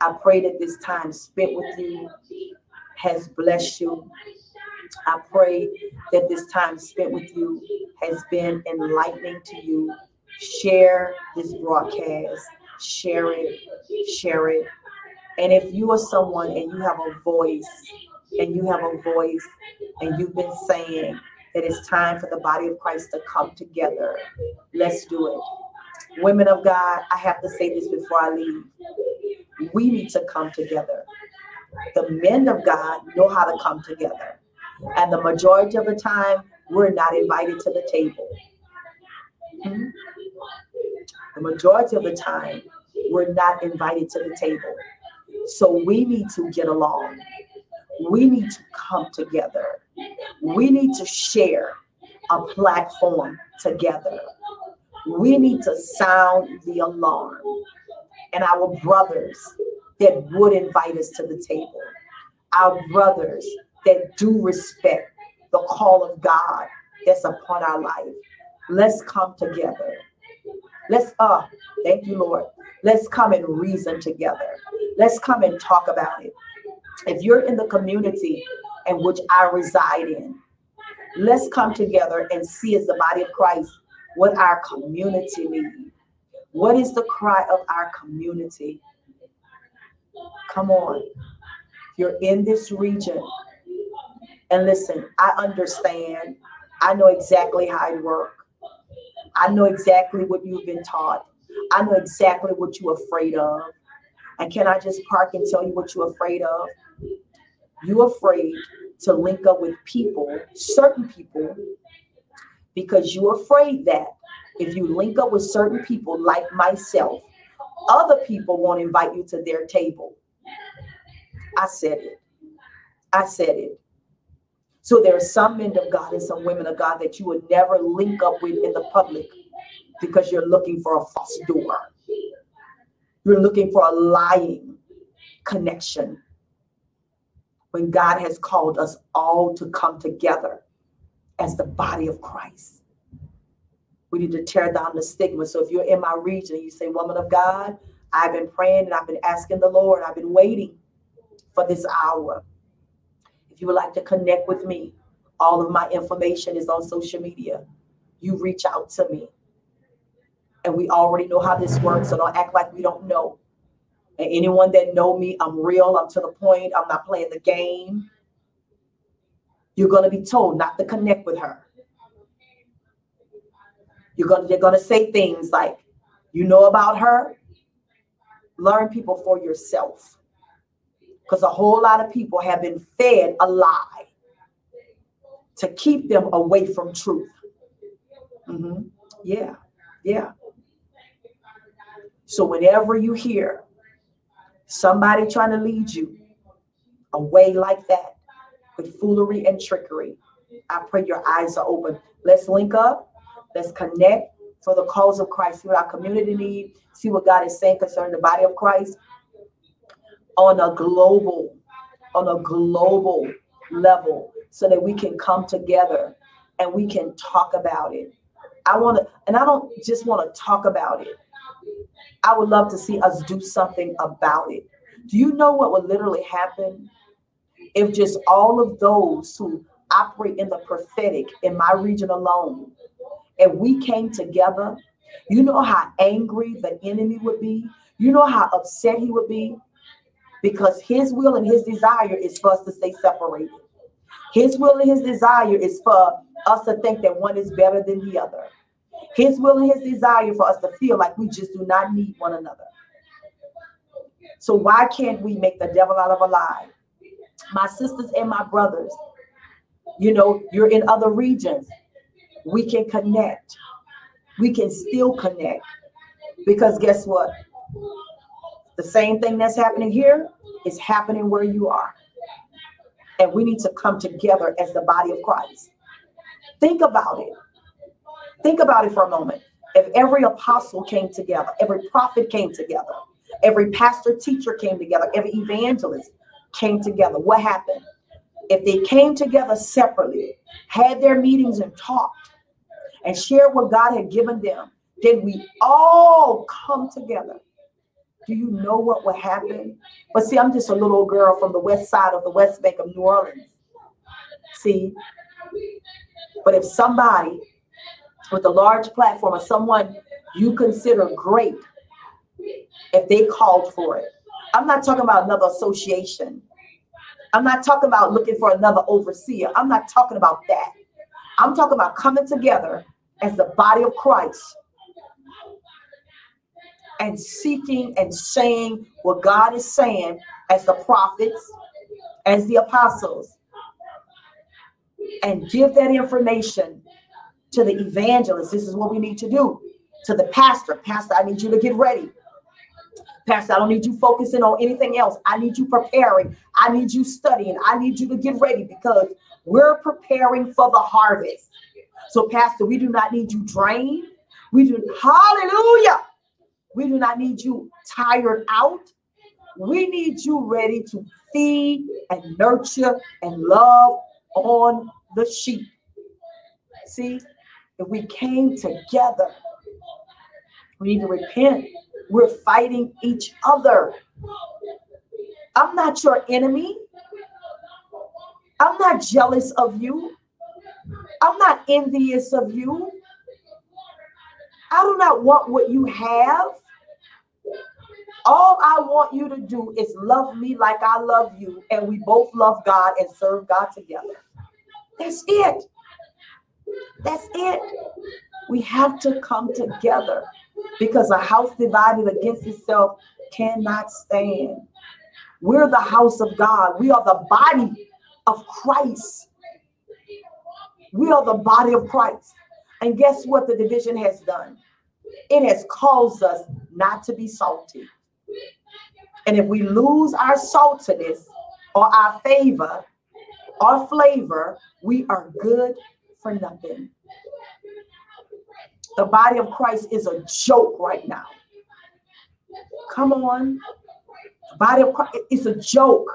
I pray that this time spent with you has blessed you. I pray that this time spent with you has been enlightening to you. Share this broadcast, share it, share it. And if you are someone and you have a voice, and you have a voice, and you've been saying that it's time for the body of Christ to come together, let's do it. Women of God, I have to say this before I leave. we need to come together. The men of God know how to come together. And the majority of the time, we're not invited to the table. Hmm? The majority of the time, we're not invited to the table. So we need to get along. We need to come together. We need to share a platform together. We need to sound the alarm. And our brothers that would invite us to the table, our brothers that do respect the call of God that's upon our life. Let's come together. Let's, uh, thank you, Lord. Let's come and reason together. Let's come and talk about it. If you're in the community in which I reside in, let's come together and see as the body of Christ what our community needs. What is the cry of our community? Come on. You're in this region. And listen, I understand. I know exactly how it works. I know exactly what you've been taught. I know exactly what you're afraid of. And can I just park and tell you what you're afraid of? You're afraid to link up with people, certain people, because you're afraid that if you link up with certain people like myself, other people won't invite you to their table. I said it. I said it. So there are some men of God and some women of God that you would never link up with in the public because you're looking for a false door. You're looking for a lying connection. When God has called us all to come together as the body of Christ. We need to tear down the stigma. So if you're in my region, you say, Woman of God, I've been praying and I've been asking the Lord, I've been waiting for this hour. You would like to connect with me, all of my information is on social media. You reach out to me. And we already know how this works, so don't act like we don't know. And anyone that know me, I'm real, I'm to the point, I'm not playing the game. You're to be told not to connect with her. You're to, they're to say things like, you know about her? Learn people for yourself. Because a whole lot of people have been fed a lie to keep them away from truth. Mm-hmm. Yeah, yeah. So whenever you hear somebody trying to lead you away like that, with foolery and trickery. I pray your eyes are open. Let's link up. Let's connect for the cause of Christ. See what our community need. See what God is saying concerning the body of Christ on a global, on a global level, so that we can come together and we can talk about it. I want to, and I don't just want to talk about it. I would love to see us do something about it. Do you know what would literally happen if just all of those who operate in the prophetic in my region alone, and we came together, you know how angry the enemy would be? You know how upset he would be? Because his will and his desire is for us to stay separated. His will and his desire is for us to think that one is better than the other. His will and his desire for us to feel like we just do not need one another. So why can't we make the devil out of a lie? my sisters and my brothers. You know, you're in other regions. We can connect. We can still connect. Because guess what? The same thing that's happening here is happening where you are. And we need to come together as the body of Christ. Think about it. Think about it for a moment. If every apostle came together, every prophet came together, every pastor teacher came together, every evangelist, came together. What happened? If they came together separately, had their meetings and talked and shared what God had given them, then we all come together. Do you know what would happen? But see, I'm just a little girl from the west side of the West Bank of New Orleans. See? But if somebody with a large platform or someone you consider great, if they called for it, I'm not talking about another association. I'm not talking about looking for another overseer. I'm not talking about that. I'm talking about coming together as the body of Christ and seeking and saying what God is saying as the prophets, as the apostles, and give that information to the evangelist. This is what we need to do. To the pastor, Pastor, I need you to get ready. Pastor, I don't need you focusing on anything else. I need you preparing. I need you studying. I need you to get ready because we're preparing for the harvest. So, Pastor, we do not need you drained. We do, hallelujah. We do not need you tired out. We need you ready to feed and nurture and love on the sheep. See, if we came together, we need to repent. We're fighting each other. I'm not your enemy. I'm not jealous of you. I'm not envious of you. I do not want what you have. All I want you to do is love me like I love you, and we both love God and serve God together. That's it. That's it. We have to come together because a house divided against itself cannot stand. We're the house of God. We are the body of Christ. We are the body of Christ. And guess what the division has done? It has caused us not to be salty. And if we lose our saltiness or our favor or flavor, we are good for nothing. The body of Christ is a joke right now. Come on. The body of Christ is a joke.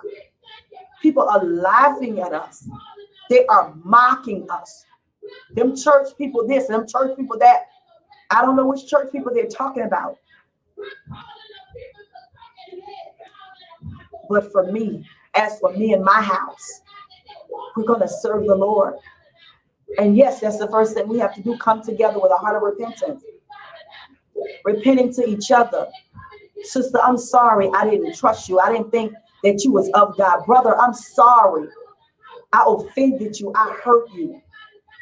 People are laughing at us. They are mocking us. Them church people this, them church people that. I don't know which church people they're talking about. But for me, as for me and my house, we're going to serve the Lord. And yes, that's the first thing we have to do come together with a heart of repentance, repenting to each other. Sister, I'm sorry I didn't trust you. I didn't think that you was of God. Brother, I'm sorry. I offended you. I hurt you.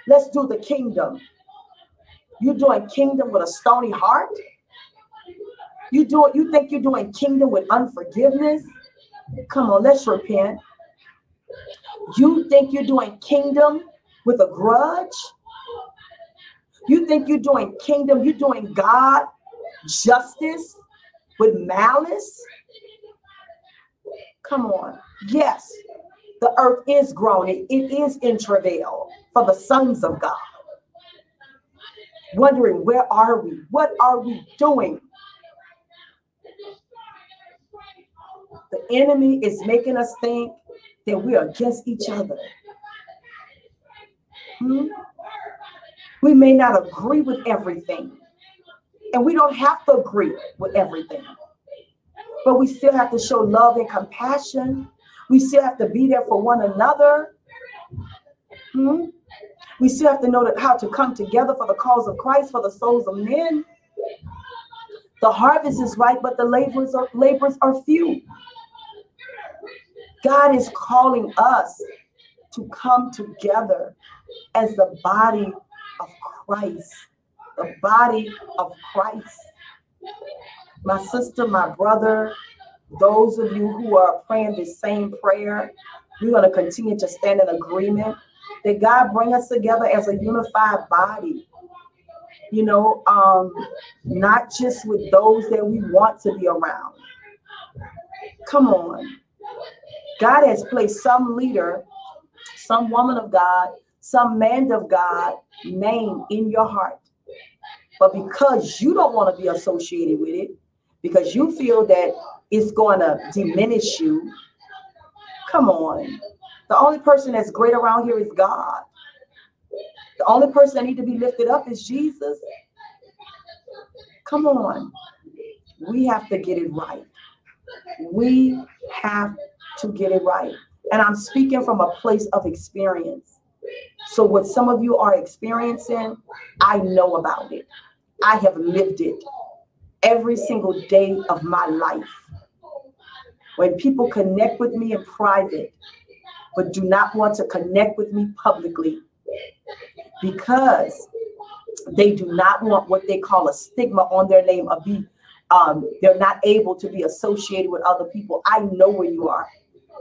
Let's do the kingdom. You doing kingdom with a stony heart? You do it, you think you're doing kingdom with unforgiveness? Come on, let's repent. You think you're doing kingdom with a grudge? You think you're doing kingdom, you're doing God justice with malice? Come on. Yes, the earth is groaning, it is in travail for the sons of God. Wondering, where are we? What are we doing? The enemy is making us think that we are against each other. Hmm? We may not agree with everything, and we don't have to agree with everything, but we still have to show love and compassion. We still have to be there for one another. Hmm? We still have to know that how to come together for the cause of Christ, for the souls of men. The harvest is ripe, but the laborers are laborers are few. God is calling us to come together as the body of Christ. The body of Christ. My sister, my brother, those of you who are praying the same prayer, we're going to continue to stand in agreement that God bring us together as a unified body. You know, um, not just with those that we want to be around. Come on. God has placed some leader, some woman of God, some man of God name in your heart. But because you don't want to be associated with it, because you feel that it's going to diminish you, come on. The only person that's great around here is God. The only person that need to be lifted up is Jesus. Come on. We have to get it right. We have to get it right. And I'm speaking from a place of experience. So, what some of you are experiencing, I know about it. I have lived it every single day of my life. When people connect with me in private, but do not want to connect with me publicly because they do not want what they call a stigma on their name or be um, they're not able to be associated with other people. I know where you are.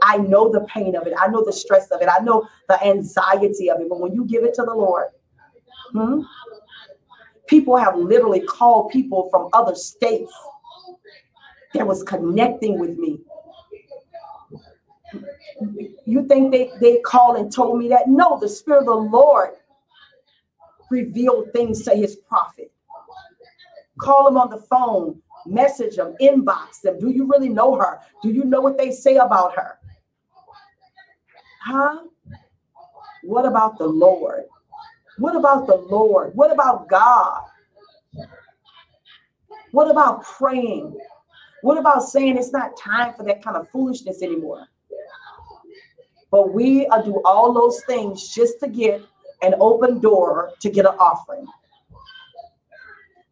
I know the pain of it. I know the stress of it. I know the anxiety of it. But when you give it to the Lord, hmm, people have literally called people from other states that was connecting with me. You think they, they called and told me that? No, the Spirit of the Lord revealed things to his prophet. Call him on the phone, message them, inbox them. Do you really know her? Do you know what they say about her? Huh? What about the Lord? What about the Lord? What about God? What about praying? What about saying it's not time for that kind of foolishness anymore? But we do all those things just to get an open door to get an offering.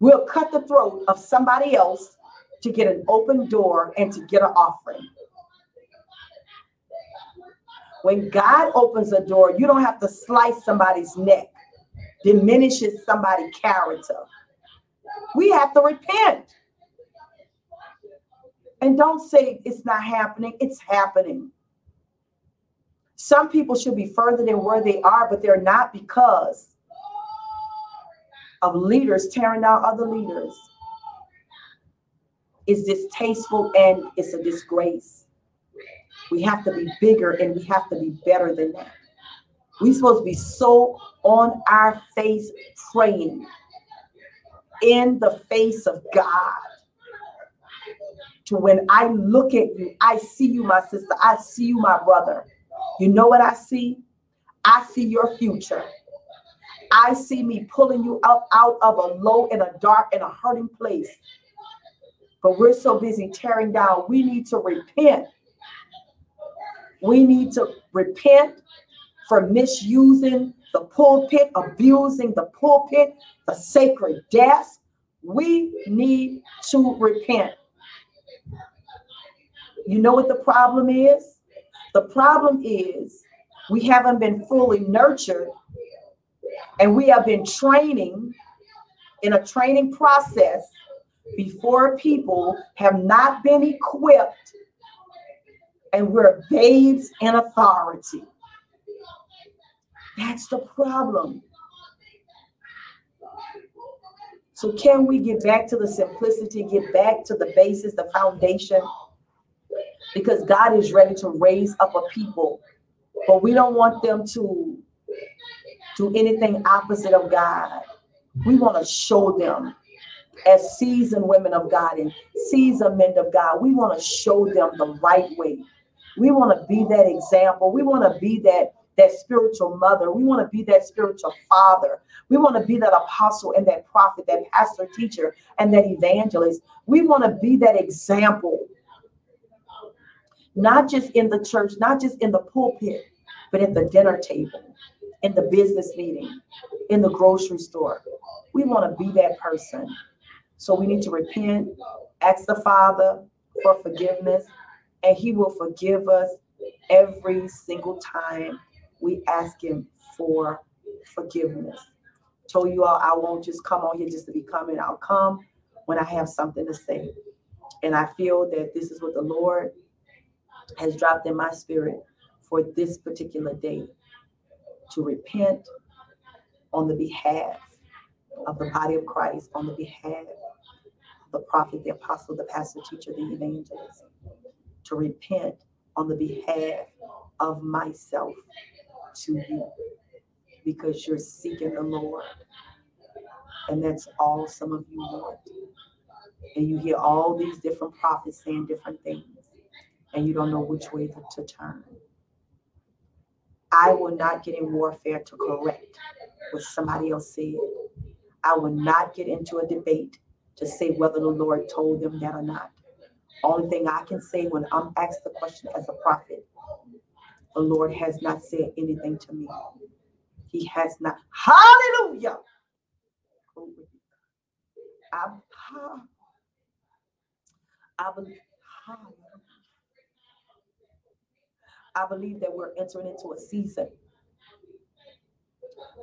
We'll cut the throat of somebody else to get an open door and to get an offering. When God opens a door, you don't have to slice somebody's neck, diminishes somebody's character. We have to repent. And don't say it's not happening, it's happening. Some people should be further than where they are, but they're not because of leaders tearing down other leaders. It's distasteful and it's a disgrace. We have to be bigger and we have to be better than that. We're supposed to be so on our face praying in the face of God. To when I look at you, I see you, my sister. I see you, my brother. You know what I see? I see your future. I see me pulling you up out of a low and a dark and a hurting place. But we're so busy tearing down. We need to repent. We need to repent for misusing the pulpit, abusing the pulpit, the sacred desk. We need to repent. You know what the problem is? The problem is we haven't been fully nurtured and we have been training in a training process before people have not been equipped and we're babes in authority. That's the problem. So, can we get back to the simplicity, get back to the basis, the foundation? because God is ready to raise up a people, but we don't want them to do anything opposite of God. We want to show them as seasoned women of God and seasoned men of God. We want to show them the right way. We want to be that example. We want to be that that spiritual mother. We want to be that spiritual father. We want to be that apostle and that prophet, that pastor, teacher, and that evangelist. We want to be that example not just in the church, not just in the pulpit, but at the dinner table, in the business meeting, in the grocery store. We want to be that person. So we need to repent, ask the Father for forgiveness, and He will forgive us every single time we ask Him for forgiveness. Told you all I won't just come on here just to be coming. I'll come when I have something to say. And I feel that this is what the Lord has dropped in my spirit for this particular day to repent on the behalf of the body of Christ, on the behalf of the prophet, the apostle, the pastor, teacher, the evangelist, to repent on the behalf of myself to you because you're seeking the Lord. And that's all some of you want. And you hear all these different prophets saying different things and you don't know which way to, turn. I will not get in warfare to correct what somebody else said. I will not get into a debate to say whether the Lord told them that or not. Only thing I can say when I'm asked the question as a prophet, the Lord has not said anything to me. He has not. Hallelujah. I, I believe. I believe that we're entering into a season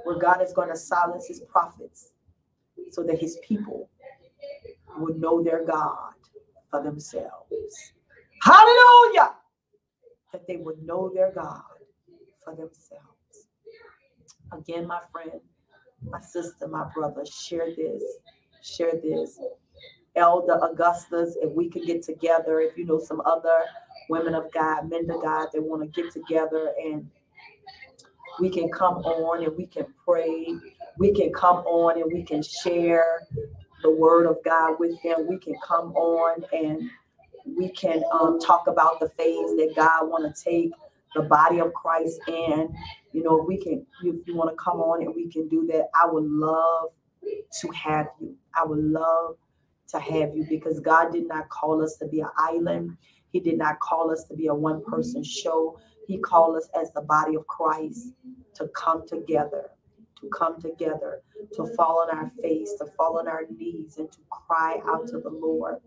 where God is going to silence his prophets so that his people will know their God for themselves. Hallelujah! That they would know their God for themselves. Again, my friend, my sister, my brother, share this. Share this. Elder Augustus, if we could get together, if you know some other women of God, men of God that want to get together and we can come on and we can pray. We can come on and we can share the word of God with them. We can come on and we can um, talk about the phase that God want to take the body of Christ in. You know, we can, if you want to come on and we can do that, I would love to have you. I would love to have you because God did not call us to be an island. He did not call us to be a one person show. He called us as the body of Christ to come together, to come together, to fall on our face, to fall on our knees, and to cry out to the Lord,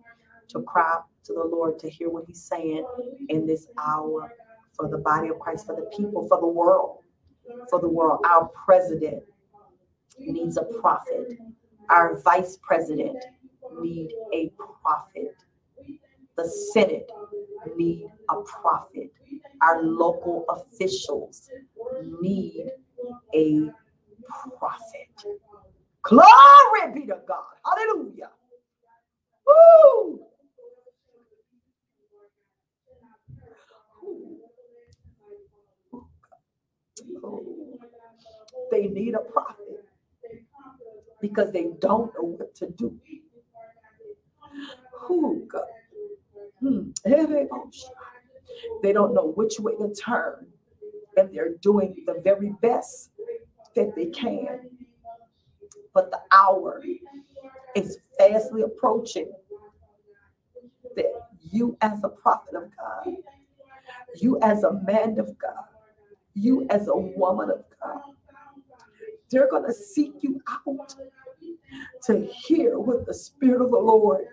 to cry to the Lord to hear what He's saying in this hour for the body of Christ, for the people, for the world, for the world. Our president needs a prophet. Our vice president need a prophet. The Senate need a prophet. Our local officials need a prophet. Glory be to God. Hallelujah. Woo! They need a prophet because they don't know what to do. Hmm. They don't know which way to turn, and they're doing the very best that they can. But the hour is fastly approaching that you, as a prophet of God, you, as a man of God, you, as a woman of God, they're going to seek you out to hear what the Spirit of the Lord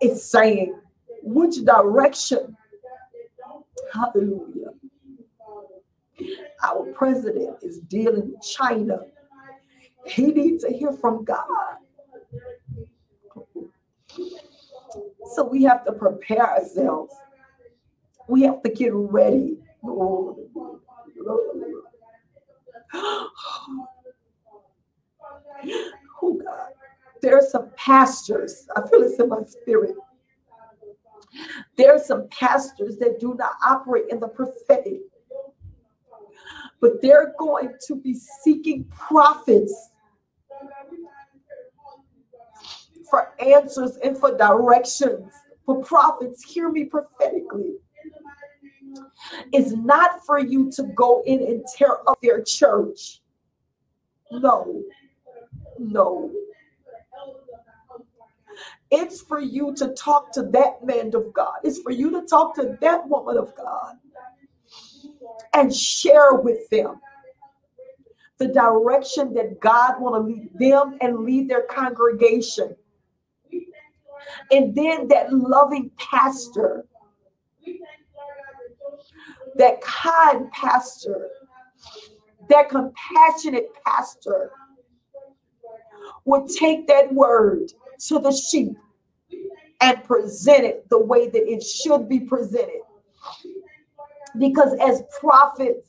is saying, which direction. Hallelujah. Our president is dealing with China. He needs to hear from God. So we have to prepare ourselves. We have to get ready. Oh, God. There are some pastors. I feel this in my spirit. There are some pastors that do not operate in the prophetic, but they're going to be seeking prophets for answers and for directions. For prophets, hear me prophetically. It's not for you to go in and tear up their church. No, no. It's for you to talk to that man of God. It's for you to talk to that woman of God and share with them the direction that God want to lead them and lead their congregation. And then that loving pastor, that kind pastor, that compassionate pastor would take that word to the sheep and present it the way that it should be presented. Because as prophets,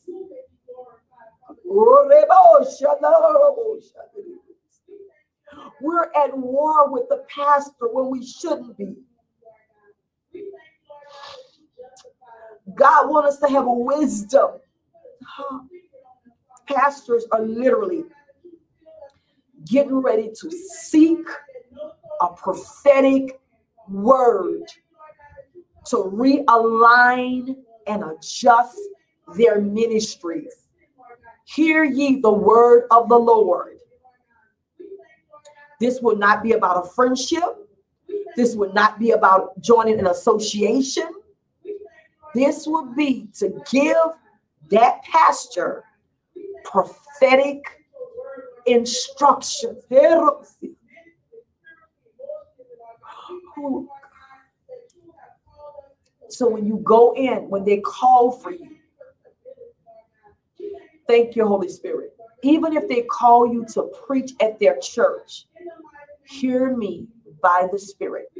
we're at war with the pastor when we shouldn't be. God wants us to have a wisdom. Pastors are literally getting ready to seek a prophetic word to realign and adjust their ministries. Hear ye the word of the Lord. This will not be about a friendship. This would not be about joining an association. This would be to give that pastor prophetic instructions. So when you go in, when they call for you, thank you, Holy Spirit. Even if they call you to preach at their church, hear me by the Spirit,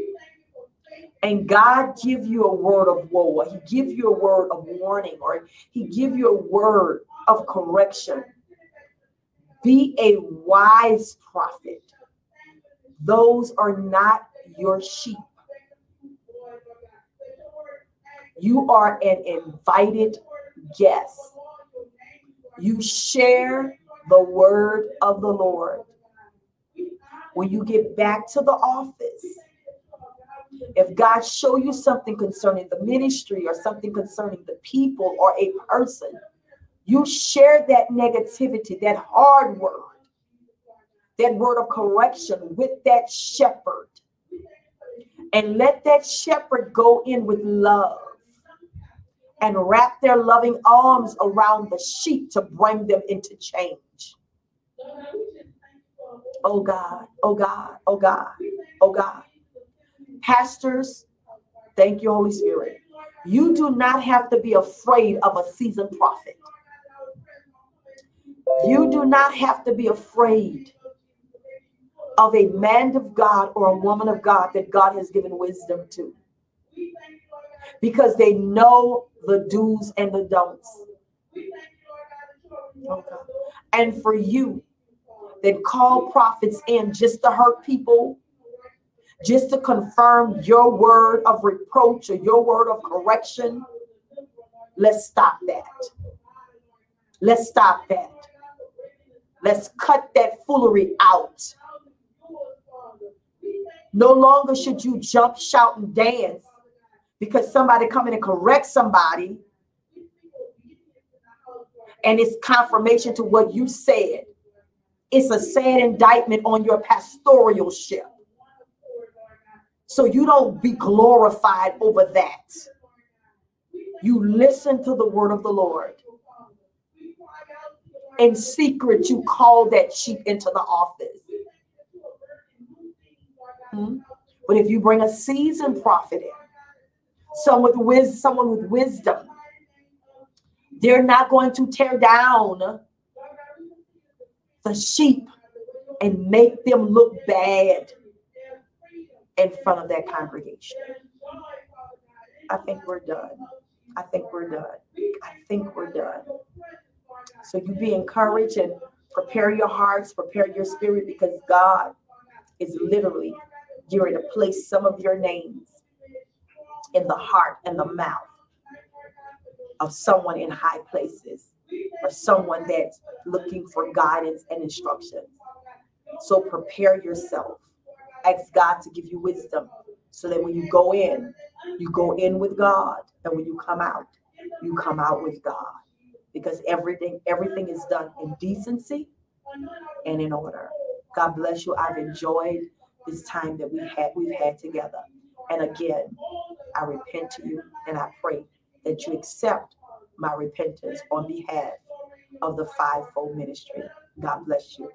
and God give you a word of woe, He give you a word of warning, or He give you a word of correction, be a wise prophet. Those are not your sheep. You are an invited guest. You share the word of the Lord. When you get back to the office, if God show you something concerning the ministry or something concerning the people or a person, you share that negativity, that hard word, that word of correction with that shepherd. And let that shepherd go in with love and wrap their loving arms around the sheep to bring them into change. Oh God, oh God, oh God, oh God. Pastors, thank you, Holy Spirit. You do not have to be afraid of a seasoned prophet. You do not have to be afraid of a man of God or a woman of God that God has given wisdom to because they know the do's and the don'ts. Okay. And for you that call prophets in just to hurt people, just to confirm your word of reproach or your word of correction, let's stop that. Let's stop that. Let's cut that foolery out. No longer should you jump, shout, and dance because somebody come in and correct somebody and it's confirmation to what you said. It's a sad indictment on your pastoralship. So you don't be glorified over that. You listen to the word of the Lord. In secret, you call that sheep into the office. Hmm? But if you bring a seasoned prophet in, someone with wisdom, someone with wisdom. They're not going to tear down the sheep and make them look bad in front of that congregation. I think we're done. I think we're done. I think we're done. So you be encouraged and prepare your hearts, prepare your spirit because God is literally going to place some of your names in the heart and the mouth of someone in high places or someone that's looking for guidance and instruction. So prepare yourself. Ask God to give you wisdom so that when you go in, you go in with God. And when you come out, you come out with God. Because everything, everything is done in decency and in order. God bless you. I've enjoyed this time that we had we've had together. And again, I repent to you and I pray that you accept my repentance on behalf of the fivefold ministry. God bless you.